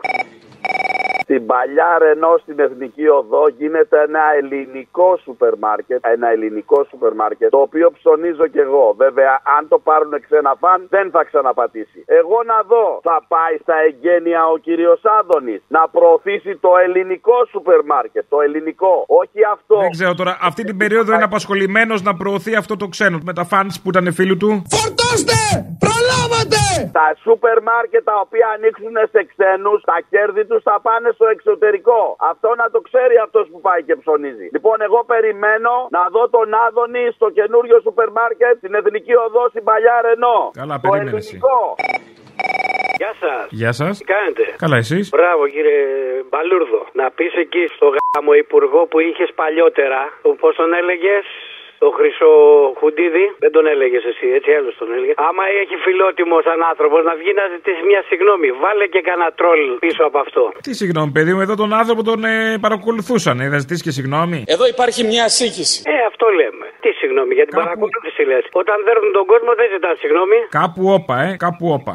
Στην παλιά Ρενό στην Εθνική Οδό γίνεται ένα ελληνικό σούπερ μάρκετ. Ένα ελληνικό σούπερ μάρκετ. Το οποίο ψωνίζω κι εγώ. Βέβαια, αν το πάρουν ξένα funds, δεν θα ξαναπατήσει. Εγώ να δω. Θα πάει στα εγκαίνια ο κύριος Άδωνης να προωθήσει το ελληνικό σούπερ μάρκετ. Το ελληνικό. Όχι αυτό. Δεν ξέρω τώρα, αυτή την περίοδο είναι απασχολημένος να προωθεί αυτό το ξένο με τα φαν που ήταν φίλου του; Φορτώστε! Προλάβατε! Τα σούπερ μάρκετ τα οποία ανοίξουν σε ξένους, τα κέρδη τους θα πάνε στο εξωτερικό. Αυτό να το ξέρει αυτός που πάει και ψωνίζει. Λοιπόν, εγώ περιμένω να δω τον Άδωνη στο καινούριο σούπερ μάρκετ στην Εθνική Οδό στην παλιά Ρενό. Καλά, Το περίμενε εσύ. ελληνικό. Γεια σας. Γεια σας. Τι κάνετε; Καλά, εσείς; Μπράβο κύριε Μπαλούρδο. Να πεις εκεί στο γάμο υπουργό που είχες παλιότερα, πώ τον έλεγες, το Χρυσό Χουντίδη, δεν τον έλεγες εσύ, έτσι άλλος τον έλεγες. Άμα έχει φιλότιμος σαν άνθρωπος να βγει να ζητήσει μια συγγνώμη, βάλε και κανένα τρόλ πίσω από αυτό. Τι συγγνώμη, παιδί μου, εδώ τον άνθρωπο τον ε, παρακολουθούσαν. Ε, θα ζητήσει και συγγνώμη. Εδώ υπάρχει μια σύγχυση. Ε, αυτό λέμε. Τι συγγνώμη, για την παρακολούθηση λες. Όταν δέρνουν τον κόσμο δεν ζητάς συγγνώμη. Κάπου όπα, ε, κάπου όπα.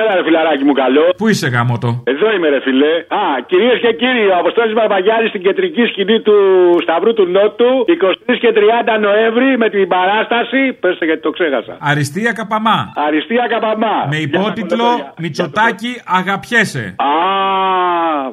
Έλα, ρε φιλαράκι μου, καλό. Πού είσαι γάμοτο. Εδώ είμαι, ρε φιλέ. Α, κυρίες και κύριοι, ο Αποστόλης Μπαρμπαγιάννης στην κεντρική σκηνή του Σταυρού του Νότου, 23 και 30 Νοέμβρη με την παράσταση. Πέστε γιατί το ξέχασα. Αριστεία Καπαμά. Αριστεία Καπαμά. Με υπότιτλο Μητσοτάκι Αγαπιέσαι. Α,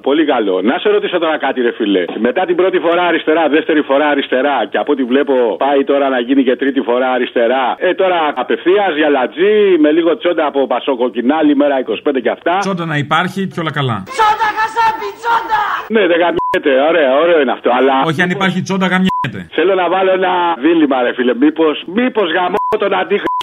πολύ καλό. Να σε ρωτήσω τώρα κάτι, ρε φιλέ. Μετά την πρώτη φορά αριστερά, δεύτερη φορά αριστερά και από ό,τι βλέπω πάει τώρα να γίνει και τρίτη φορά αριστερά. Ε, τώρα απευθείας για λατζή με λίγο τσόντα από πασόκοκινάλι, μέρα 25 και αυτά. Τσόντα να υπάρχει και όλα καλά. Τσόντα χασάπι, τσόντα! Ναι, δεν γαμιέται, ωραίο, ωραίο είναι αυτό. Αλλά Όχι αν υπάρχει τσόντα γαμιέται. θέλω να βάλω ένα δίλημα, ρε φίλε. Μήπω μήπως γαμώ τον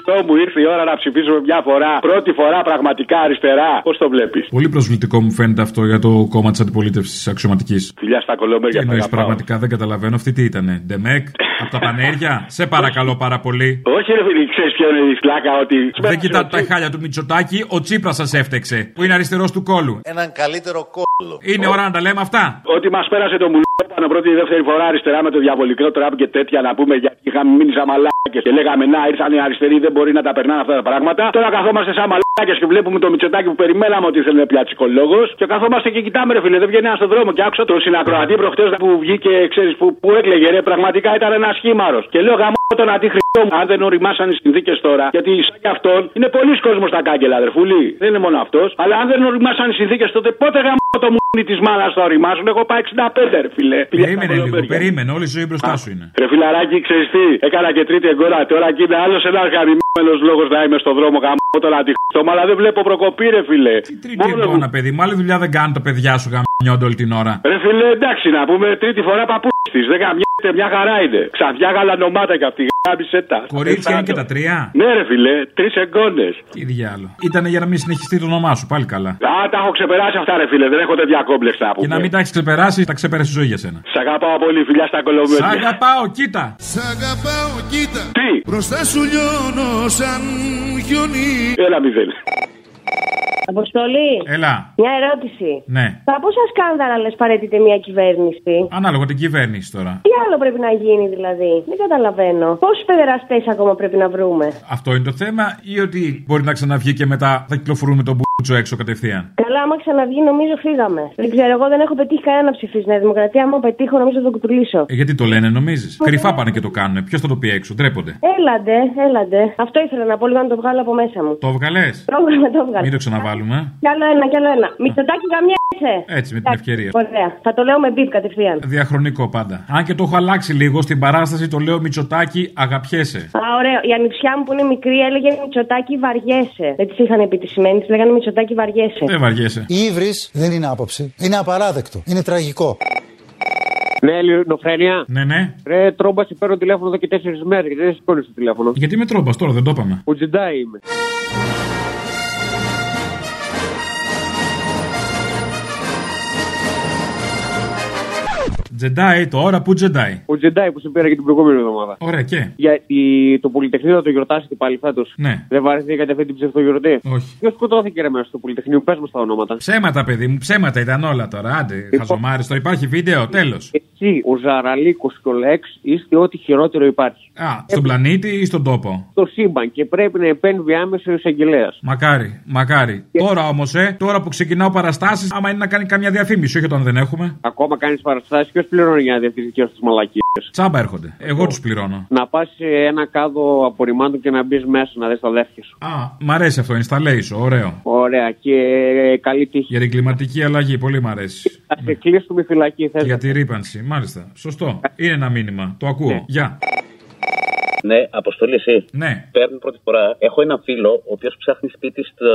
αντίχρηστό μου ήρθε η ώρα να ψηφίσουμε μια φορά. Πρώτη φορά πραγματικά αριστερά. Πώς το βλέπεις; Πολύ προσβλητικό μου φαίνεται αυτό για το κόμμα της αντιπολίτευσης αξιωματικής. Φιλιά στα Τι κολόμπερια. εννοεί πραγματικά, δεν καταλαβαίνω. Αυτή τι ήταν, Ντεμεκ, από τα πανέρια; *laughs* Σε παρακαλώ πάρα πολύ. Όχι, ρε φίλε, ξέρεις ποιο είναι η σλάκα ότι. Δεν κοιτάτε τα χάλια του Μητσοτάκη, ο Τσίπρας σας έφτεξε, που είναι αριστερός του κόλου. Έναν καλύτερο κόλλο. Είναι ώρα να τα λέμε αυτά. Ότι μας πέρασε το μουλό πάνω πρώτη ή δεύτερη φορά αριστερά με το διαβολικό τραπ και τέτοια να πούμε γιατί είχαμε μείνει σαν μαλάκες και λέγαμε να ήρθαν οι αριστεροί δεν μπορεί να τα περνάνε αυτά τα πράγματα. Τώρα καθόμαστε σαν μαλάκες και βλέπουμε το μυτσοτάκι που περιμέναμε ότι ήθελε πια ψυχολόγο και καθόμαστε και κοιτάμε ρε φίλε δεν βγαίνει ένας στον δρόμο και άκουσα τον συνακροατή προχτές που βγήκε ξέρεις που, που έκλεγε ρε πραγματικά ήταν ένας σχήμαρο. Και λέω γαμώ τον αντίχρηστό μου αν δεν οριμάσαν οι συνθήκες τώρα γιατί σαν και αυτόν είναι πολλοί κόσμος στα κάγκελα αδερφούλη δεν είναι μόνο αυτός αλλά αν δεν οριμάσαν οι συνθήκες τότε πότε γαμώ το μουνί της μάνας θα οριμάσουν; Εγώ πάω 65 ρε φίλε. Περίμενε λίγο, περίμενε, όλη η ζωή μπροστά σου είναι. Ρε φιλαράκι, ξέρεις τι, έκανα και τρίτη εγκόρα. Τώρα και είναι άλλος ένας χαρημένο λόγος να είμαι στον δρόμο γάμο τον αντιχτό, αλλά δεν βλέπω προκοπή, ρε φιλέ. Τρίτη εικόνα, παιδί μου, άλλη δουλειά δεν κάνουν τα παιδιά σου γαμιόνται όλη την ώρα. Ρε φιλέ, εντάξει να πούμε τρίτη φορά παππού τη. Δεν καμιέται, μια χαρά είναι. Ξαφιά γαλανομάτα κι αυτή. Γάμισε τα. Κορίτσια είναι και τα τρία. Ναι, ρε φιλέ, τρεις εγκόνε. Τι διάλο. Ήταν για να μην συνεχιστεί το όνομά σου, πάλι καλά. Α, τα έχω ξεπεράσει αυτά, ρε φίλε. Δεν έχω τέτοια κόμπλεξ να Και πούμε. να μην τα έχεις ξεπεράσει, τα ξεπέρασε η ζωή για σένα. Σ' αγαπάω πολύ, φιλιά στα κολομέρια. Σ' αγαπάω, κοίτα. Σ' αγαπάω, κοίτα. Τι; Μπροστά σου λιώνω σαν χιονί. Έλα, μηδέν. Αποστολή. Έλα. Μια ερώτηση. Ναι. Θα πόσα σκάνδαλα λε παρέτητε μια κυβέρνηση; Ανάλογα την κυβέρνηση τώρα. Τι άλλο πρέπει να γίνει δηλαδή; Δεν καταλαβαίνω. Πόσους παιδεραστές ακόμα πρέπει να βρούμε; Αυτό είναι το θέμα, ή ότι μπορεί να ξαναβγεί και μετά θα κυκλοφορούμε τον μπούτσο έξω κατευθείαν. Καλά, άμα ξαναβγεί, νομίζω φύγαμε. Δεν ξέρω, εγώ δεν έχω πετύχει κανένα να ψηφίσει Νέα Δημοκρατία. Άμα πετύχω, νομίζω θα το κουτουλήσω. Ε, γιατί το λένε, νομίζεις; Κρυφά πάνε και το κάνουν. Ποιος θα το πει έξω, ντρέπονται. Έλαντε, έλαντε. Αυτό ήθελα να πω λίγο να το βγάλω από μέσα μου. Το βγαλέ. Το έβγαλε, το έβγαλε. Μην το ξαναβάλουμε. Κι άλλο ένα, κι άλλο ένα. Μητσοτάκι γαμιέσαι. Έτσι, με την ευκαιρία. Ωραία. Θα το λέω με μπιπ κατευθείαν. Διαχρονικό πάντα. Αν και το έχω αλλάξει λίγο στην παράσταση, το λέω Μητσοτάκι, αγαπιέσαι. Α, ωραίο. Η ανιψιά μου που είναι μικρή έλεγε Μητσοτάκι βαριέσαι. Δεν της είχαν επιτυσσημένη, της λέγανε Μητσοτάκι βαριέσαι. Δεν βαριέσαι. Η ύβρις δεν είναι άποψη. Είναι απαράδεκτο. Είναι τραγικό. Ναι, Ελληνοφρένια. Ναι, ναι. Ρε, τρόμπα, σε παίρνω τηλέφωνο εδώ και τέσσερις μέρες γιατί δεν σηκώνεις το τηλέφωνο. Γιατί με τρόμπα τώρα, δεν το είπαμε. Ο Τζεντάι είμαι. Τζεντάι, τώρα που τζεντάι. Ο Τζεντάι που σε πήρα και την προηγούμενη εβδομάδα. Ωραία, και. Γιατί το Πολυτεχνείο θα το γιορτάσετε πάλι φέτος. Ναι. Δεν βαρεθήκατε αυτή την ψευτογιορτή. Όχι. Ποιος σκοτώθηκε ρε μέσα στο Πολυτεχνείο, πες μας τα ονόματα. Ψέματα, παιδί μου, ψέματα ήταν όλα τώρα. Άντε, χαζομάρι, τώρα υπάρχει βίντεο, τέλος. Εσύ, ο Ζαραλίκος και ο Λέξ είστε ό,τι χειρότερο υπάρχει. Α, στον πλανήτη ή στον τόπο; Στο σύμπαν και πρέπει να επέμβει άμεσα ο εισαγγελέας. Μακάρι, μακάρι. Τώρα όμως, ε, τώρα που ξεκινάω παραστάσεις, άμα είναι να κάνει καμιά διαφήμιση, όχι όταν δεν έχουμε. Ακόμα κάνεις παραστάσεις, ποιο πληρώνει για να διευθύνει δικέ του μαλακίε. Τσάμπα έρχονται. Εγώ τους πληρώνω. Να πας σε ένα κάδο απορριμμάτων και να μπεις μέσα να δεις τα αδέρφια σου. Α, μ' αρέσει αυτό, installation, ωραίο. Ωραία και ε, καλή τύχη. Για την κλιματική αλλαγή, πολύ μ' αρέσει. Θα σε κλείσουμε φυλακή, θες. Για τη ρήπανση, μάλιστα. Σωστό. Είναι ένα μήνυμα. Το ακούω. Γεια. Ναι, αποστολή εσύ. Ναι. Παίρνω πρώτη φορά. Έχω ένα φίλο ο οποίος ψάχνει σπίτι στο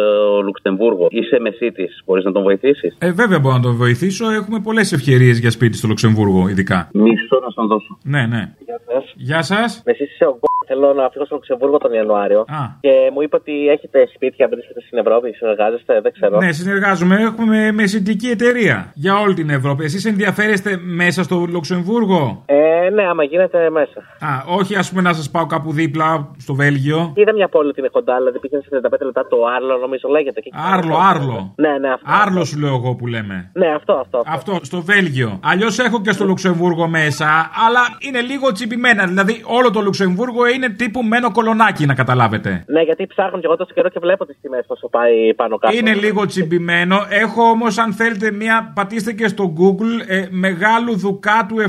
Λουξεμβούργο. Είσαι μεσίτης. Μπορείς να τον βοηθήσεις; Ε, βέβαια μπορώ να τον βοηθήσω. Έχουμε πολλές ευκαιρίες για σπίτι στο Λουξεμβούργο, ειδικά. Μισό να στον δώσω. Ναι, ναι. Γεια σας. Γεια σας. Εσύ είσαι ο Γκο. Θέλω να φύγω στο Λουξεμβούργο τον Ιανουάριο. Α. Και μου είπε ότι έχετε σπίτια, βρίσκεται στην Ευρώπη, συνεργάζεστε, δεν ξέρω. Ναι, συνεργάζομαι. Έχουμε μεσητική εταιρεία για όλη την Ευρώπη. Εσείς ενδιαφέρεστε μέσα στο Λουξεμβούργο; Ε, ναι, άμα γίνεται μέσα. Α, όχι ας πούμε να σας πάω κάπου δίπλα στο Βέλγιο. Είδα μια πόλη ότι είναι κοντά, δηλαδή πήγαινε σε 35 λεπτά το Άρλο, νομίζω λέγεται. Και εκεί Άρλο, πέρα. Άρλο. Ναι, ναι, αυτό. Άρλο σου λέω εγώ που λέμε. Ναι, αυτό, αυτό. Αυτό, στο Βέλγιο. Αλλιώς έχω και στο Λουξεμβούργο μέσα, αλλά είναι λίγο τσιπημένα. Δηλαδή όλο το Λουξεμβούργο είναι τύπου μένο κολονάκι, να καταλάβετε. Ναι, γιατί ψάχνω και εγώ τόσο καιρό και βλέπω τις τιμές πόσο πάει πάνω κάτω. Είναι λίγο τσιμπημένο. Έχω όμως, αν θέλετε, μία. Πατήστε και στο Google ε, Μεγάλου Δουκάτου 7.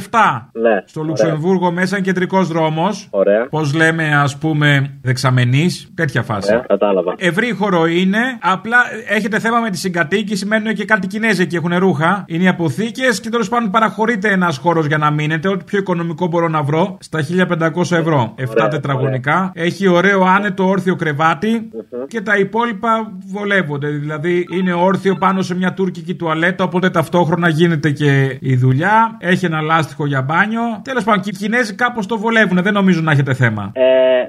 Ναι. Στο Λουξεμβούργο μέσα είναι κεντρικός δρόμος. Ωραία. Πώς λέμε, ας πούμε, δεξαμενής. Τέτοια φάση. Ωραία, κατάλαβα. Ευρύ χώρο είναι. Απλά έχετε θέμα με τη συγκατοίκηση. Μένουν και κάτι Κινέζοι και έχουν ρούχα. Είναι οι αποθήκες και τέλος πάντων παραχωρείται ένας χώρος για να μείνετε. Ό,τι πιο οικονομικό μπορώ να βρω. Στα 1500 ευρώ. 7 τετραγωνικά. Έχει ωραίο άνετο όρθιο κρεβάτι. Και τα υπόλοιπα βολεύονται. Δηλαδή είναι όρθιο πάνω σε μια τουρκική τουαλέτα. Οπότε ταυτόχρονα γίνεται και η δουλειά. Έχει ένα λάστιχο για μπάνιο. Τέλος πάντων και οι Κινέζοι κάπως το βολεύουν. Δεν νομίζω να έχετε θέμα. Ε,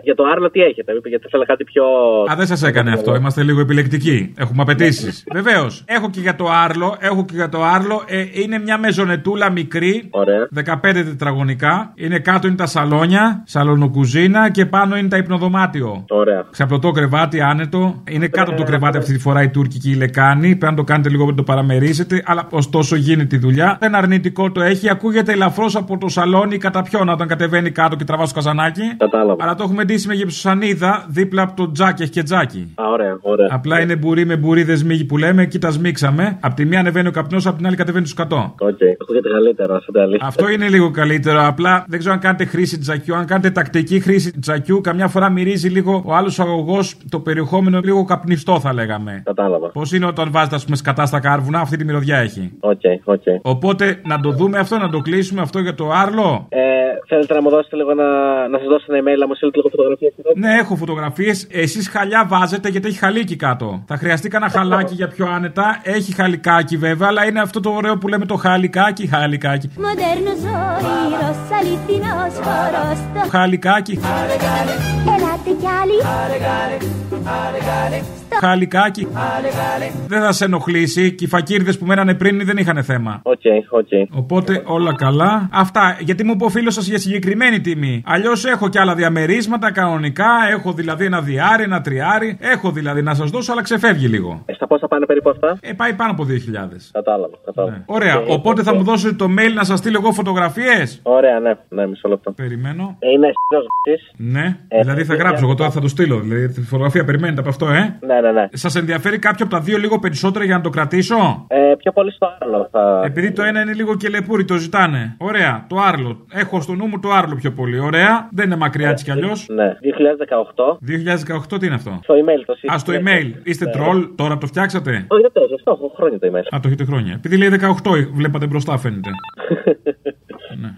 για το Άρλο τι έχετε, είπε, γιατί θέλω κάτι πιο. Α, δεν σας έκανε αυτό. Είμαστε λίγο επιλεκτικοί. Έχουμε απαιτήσεις. Βεβαίως. Έχω και για το Άρλο. Έχω και για το Άρλο. Ε, είναι μια μεζονετούλα μικρή. Ωραία. 15 τετραγωνικά. Είναι κάτω είναι τα σαλόνια. Σαλονοκουζίνα και πάνω είναι τα υπνοδωμάτιο. Ωραία. Ξαπλωτό κρεβάτι, άνετο. Είναι κάτω από το κρεβάτι αυτή τη φορά η τουρκική λεκάνη. Πρέπει να το κάνετε λίγο να το παραμερίσετε. Αλλά ωστόσο γίνεται η δουλειά. Ένα αρνητικό το έχει. Ακούγεται ελαφρώς από το σαλόνι κατά ποιον όταν κατεβαίνει κάτω και τραβάς στο καζανάκι. Κατάλαβα. Αλλά το έχουμε ντύσει με γυψοσανίδα δίπλα από το τζάκι. Έχει και τζάκι. Α, ωραία, ωραία. Απλά είναι μπουρί με μπουρί δεσμίγι που λέμε. Εκεί τα σμίξαμε. Απ' τη μία ανεβαίνει ο καπνός, απ' την άλλη κατεβαίνει το σκατό. Οκ, ακούγεται καλύτερο, αυτό το αλήθεια. Αυτό είναι λίγο καλύτερο. Απλά δεν ξέρω αν κάνετε χρήση τζακιού. Αν κάνετε τακτική χρήση τζακιού, καμιά φορά μυρίζει λίγο ο άλλος αγωγός το περιεχόμενο λίγο καπνιστό, θα λέγαμε. Κατάλαβα. Πώς είναι όταν βάζετε, ας πούμε, σκατά στα κάρβουνα, αυτή τη μυρωδιά έχει; OK, OK. Οπότε να το δούμε αυτό, να το κλείσουμε αυτό για το Άρλο; Ε, θέλετε να μου δώσετε λίγο να, να σας δώσω ένα email, να μου στείλετε λίγο φωτογραφίες. Ναι, έχω φωτογραφίες. Εσείς χαλιά βάζετε γιατί έχει χαλίκι κάτω. Θα χρειαστεί κανένα χαλάκι για πιο άνετα. Έχει χαλικάκι βέβαια, αλλά είναι αυτό το ωραίο που λέμε το χαλικάκι. Χαλικάκι. Μοντέρνο ζωήρος, αληθινός χορός στο Χαλικάκι. Ελάτε κι άλλοι Χαλικάκι. Δεν θα σε ενοχλήσει. Και οι φακίρηδες που μένανε πριν δεν είχαν θέμα. OK, OK. Οπότε όλα καλά. Αυτά. Γιατί μου είπε ο φίλος σας για συγκεκριμένη τιμή. Αλλιώς έχω και άλλα διαμερίσματα κανονικά. Έχω δηλαδή ένα δυάρι, ένα τριάρι. Έχω δηλαδή να σας δώσω, αλλά ξεφεύγει λίγο. Ε, στα πόσα πάνε περίπου αυτά; Ε, πάει πάνω από 2.000. Κατάλαβα, κατάλαβα. Ωραία. Ε, Οπότε θα μου δώσετε το mail να σας στείλω εγώ φωτογραφίες; Ωραία, ναι, ναι, μισό λεπτό. Περιμένω. Ε, είναι εσείς. Ναι. Ε, δηλαδή θα ε, γράψω. ε, Εγώ τώρα θα το στείλω. Δηλαδή τη φωτογραφία περιμένετε από αυτό, ε; Ναι, ναι, ναι. Σας ενδιαφέρει κάποιο από τα δύο λίγο περισσότερο για να το κρατήσω; Ε, πιο πολύ στο άλλο θα. Επειδή το ένα είναι λίγο και λεπούρι, το ζητάνε. Ωραία, το Άρλο. Έχω στο νου μου το Άρλο πιο πολύ. Ωραία, δεν είναι μακριά έτσι κι αλλιώς. Ναι, 2018. 2018 τι είναι αυτό; Στο email το Α, στο email. Είστε Ναι. τρολ, τώρα το φτιάξατε; Όχι, δεν το αυτό έχω χρόνια το email. Α, το έχετε χρόνια. Επειδή λέει 18, βλέπατε μπροστά φαίνεται. *laughs*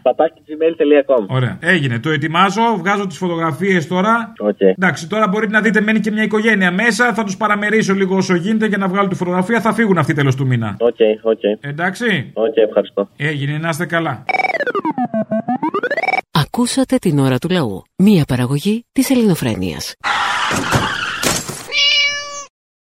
Πατάκι gmail.com. Ωραία. Έγινε. Το ετοιμάζω, βγάζω τις φωτογραφίες τώρα. Οκ. Εντάξει, τώρα μπορείτε να δείτε, μένει και μια οικογένεια μέσα. Θα τους παραμερίσω λίγο όσο γίνεται για να βγάλω τη φωτογραφία. Θα φύγουν αυτοί τέλος του μήνα. OK, OK. Εντάξει. Οκ, ευχαριστώ. Έγινε, να είστε καλά. Ακούσατε την ώρα του λαού. Μία παραγωγή της ελληνοφρένειας.